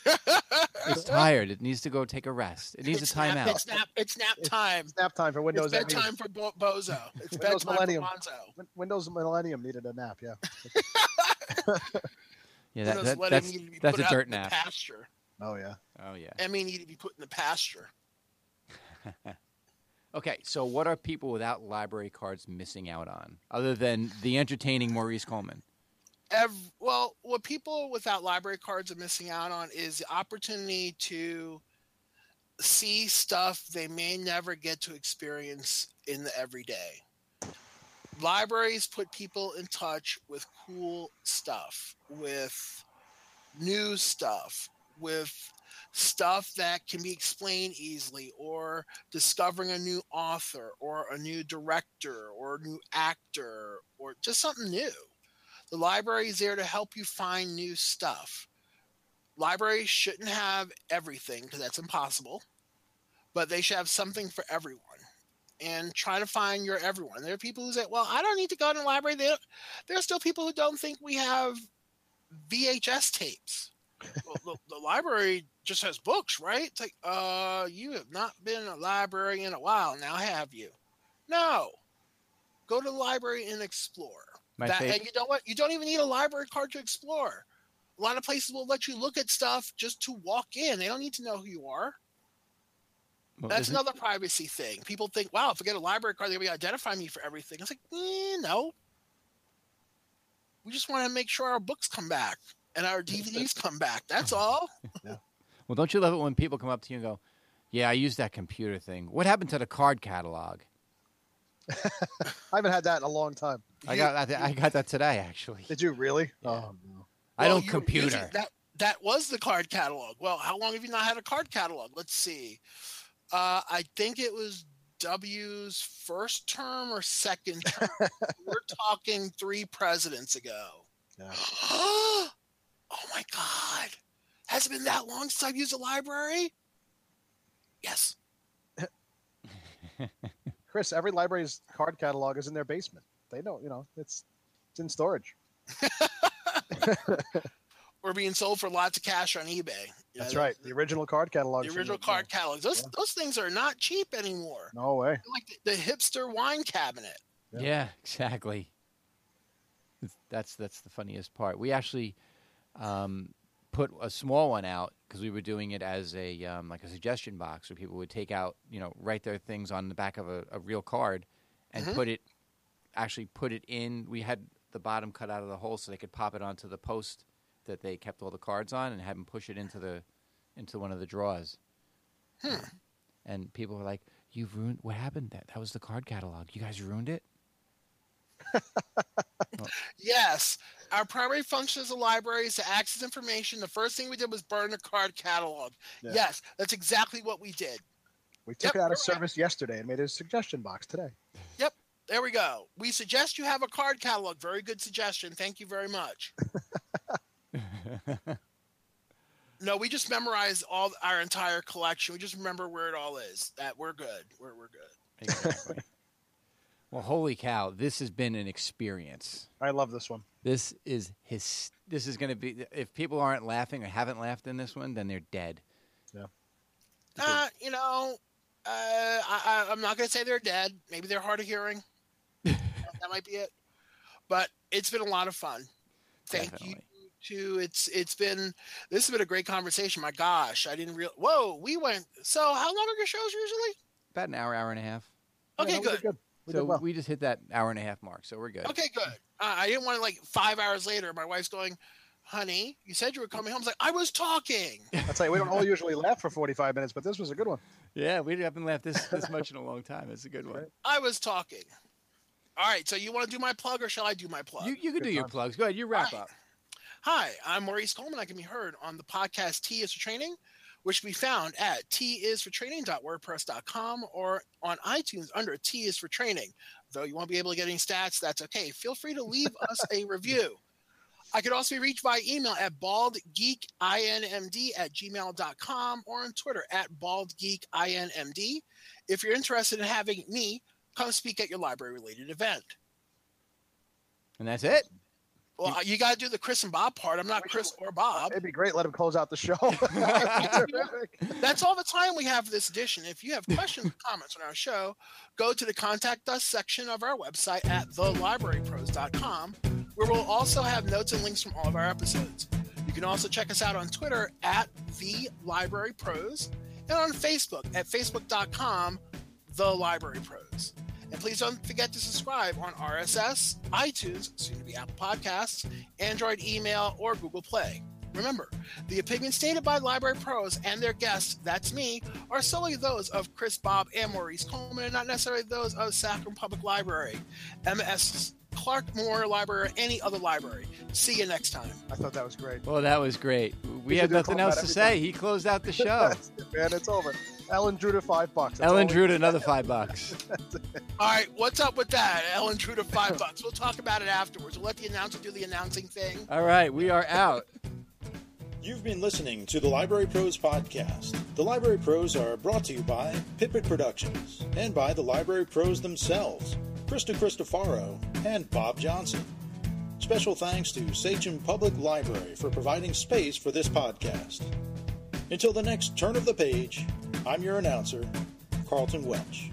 It's tired. It needs to go take a rest. It needs it's a timeout. Nap, it's nap. It's nap It's time. Nap time for Windows. it's that needed- bedtime for Bo- Bozo. (laughs) It's Windows Millennium. for Bonzo. Windows Millennium needed a nap. Yeah. (laughs) Yeah, that, that, that's to be that's put a dirt in the nap. Pasture. Oh yeah. Oh yeah. Emmy needed to be put in the pasture. Okay, so what are people without library cards missing out on, other than the entertaining Maurice Coleman? Well, what people without library cards are missing out on is the opportunity to see stuff they may never get to experience in the everyday. Libraries put people in touch with cool stuff, with new stuff, with stuff that can be explained easily, or discovering a new author, or a new director, or a new actor, or just something new. The library is there to help you find new stuff. Libraries shouldn't have everything because that's impossible, but they should have something for everyone. And try to find your everyone. There are people who say, "Well, I don't need to go to the library." There, there are still people who don't think we have VHS tapes. well, the, the library just has books, right? It's like, uh, you have not been in a library in a while. Now, have you? No. Go to the library and explore. My That, and you know what? You don't even need a library card to explore. A lot of places will let you look at stuff just to walk in. They don't need to know who you are. well, That's another privacy thing. People think, wow, if I get a library card, they're going to identify me for everything. It's like, eh, no. We just want to make sure our books come back and our DVDs come back. That's (laughs) all. Well, don't you love it when people come up to you and go, "Yeah, I used that computer thing. What happened to the card catalog?" I haven't had that in a long time. I got I, th- I got that today actually. Did you really? Yeah. Oh no. I Well, don't you were using- computer. That that was the card catalog. Well, how long have you not had a card catalog? Let's see. Uh, I think it was W's first term or second term. (laughs) We're talking three presidents ago. Yeah. (gasps) oh my god! Has it been that long since I've used a library? Yes. (laughs) Chris, every library's card catalog is in their basement. They know, you know, it's it's in storage. (laughs) Or being sold for lots of cash on eBay. You That's know, right. The original card catalog. The original card catalogs. Those those things are not cheap anymore. No way. They're like the, the hipster wine cabinet. Yeah. Yeah, exactly. That's that's the funniest part. We actually um, put a small one out because we were doing it as a um, like a suggestion box where people would take out, you know, write their things on the back of a, a real card and Mhm. put it actually put it in. We had the bottom cut out of the hole so they could pop it onto the post that they kept all the cards on and have them push it into the into one of the drawers. And people were like, "You've ruined what happened? That that was the card catalog. You guys ruined it." (laughs) Yes. Our primary function as a library is to access information. The first thing we did was burn the card catalog. Yeah. Yes, that's exactly what we did. We took Yep, it out of service yesterday and made a suggestion box today. Yep, there we go. We suggest you have a card catalog. Very good suggestion. Thank you very much. (laughs) No, we just memorize all our entire collection. We just remember where it all is. That we're good. We're we're good. exactly. Well, holy cow! This has been an experience. I love this one. This is his. This is going to be. If people aren't laughing or haven't laughed in this one, then they're dead. Yeah. Uh, you know, uh, I, I, I'm not going to say they're dead. Maybe they're hard of hearing. (laughs) that might be it. But it's been a lot of fun. Thank Definitely. you to it's it's been this has been a great conversation. My gosh, I didn't real. Whoa, we went. So how long are your shows usually? About an hour, hour and a half. Okay, no, we good. Good. We so well. we just hit that hour and a half mark, so we're good. Okay, good. Uh, I didn't want to like five hours later. My wife's going, "Honey, you said you were coming home." I was like, "I was talking." I'll tell you, we don't all usually laugh for 45 minutes, but this was a good one. Yeah, we haven't laughed this this much in a long time. It's a good one. I was talking. All right, so you want to do my plug or shall I do my plug? You you can Good do your plugs. Go ahead. You wrap All right. up. Hi, I'm Maurice Coleman. I can be heard on the podcast T is for Training, which can be found at tisfortraining.wordpress.com or on iTunes under T is for Training. Though you won't be able to get any stats, that's okay. Feel free to leave us a (laughs) review. I could also be reached by email at baldgeekinmd at gmail.com or on Twitter at baldgeekinmd. If you're interested in having me come speak at your library related event. And that's it. Well, you got to do the Chris and Bob part. I'm not Chris or Bob. It'd be great. Let him close out the show. (laughs) (laughs) That's all the time we have for this edition. If you have questions or comments on our show, go to the contact us section of our website at thelibrarypros.com, where we'll also have notes and links from all of our episodes. You can also check us out on Twitter at the Library Pros and on Facebook at facebook.com the Library Pros. And please don't forget to subscribe on RSS, iTunes, soon to be Apple Podcasts, Android email, or Google Play. Remember, the opinions stated by Library Pros and their guests, that's me, are solely those of Chris Bob and Maurice Coleman and not necessarily those of Sachem Public Library, MS Clark Moore Library, or any other library. See you next time. I thought that was great. Well, that was great. We should have nothing else to every say. time. He closed out the (laughs) show. That's it, man, it's over. Ellen drew to five bucks. That's Ellen drew to another (laughs) five bucks. All right, what's up with that? Ellen Drew to five (laughs) bucks. We'll talk about it afterwards. We'll let the announcer do the announcing thing. All right, we are out. You've been listening to the Library Pros Podcast. The Library Pros are brought to you by Pippet Productions and by the Library Pros themselves, Krista Cristofaro and Bob Johnson. Special thanks to Sachem Public Library for providing space for this podcast. Until the next turn of the page, I'm your announcer, Carlton Welch.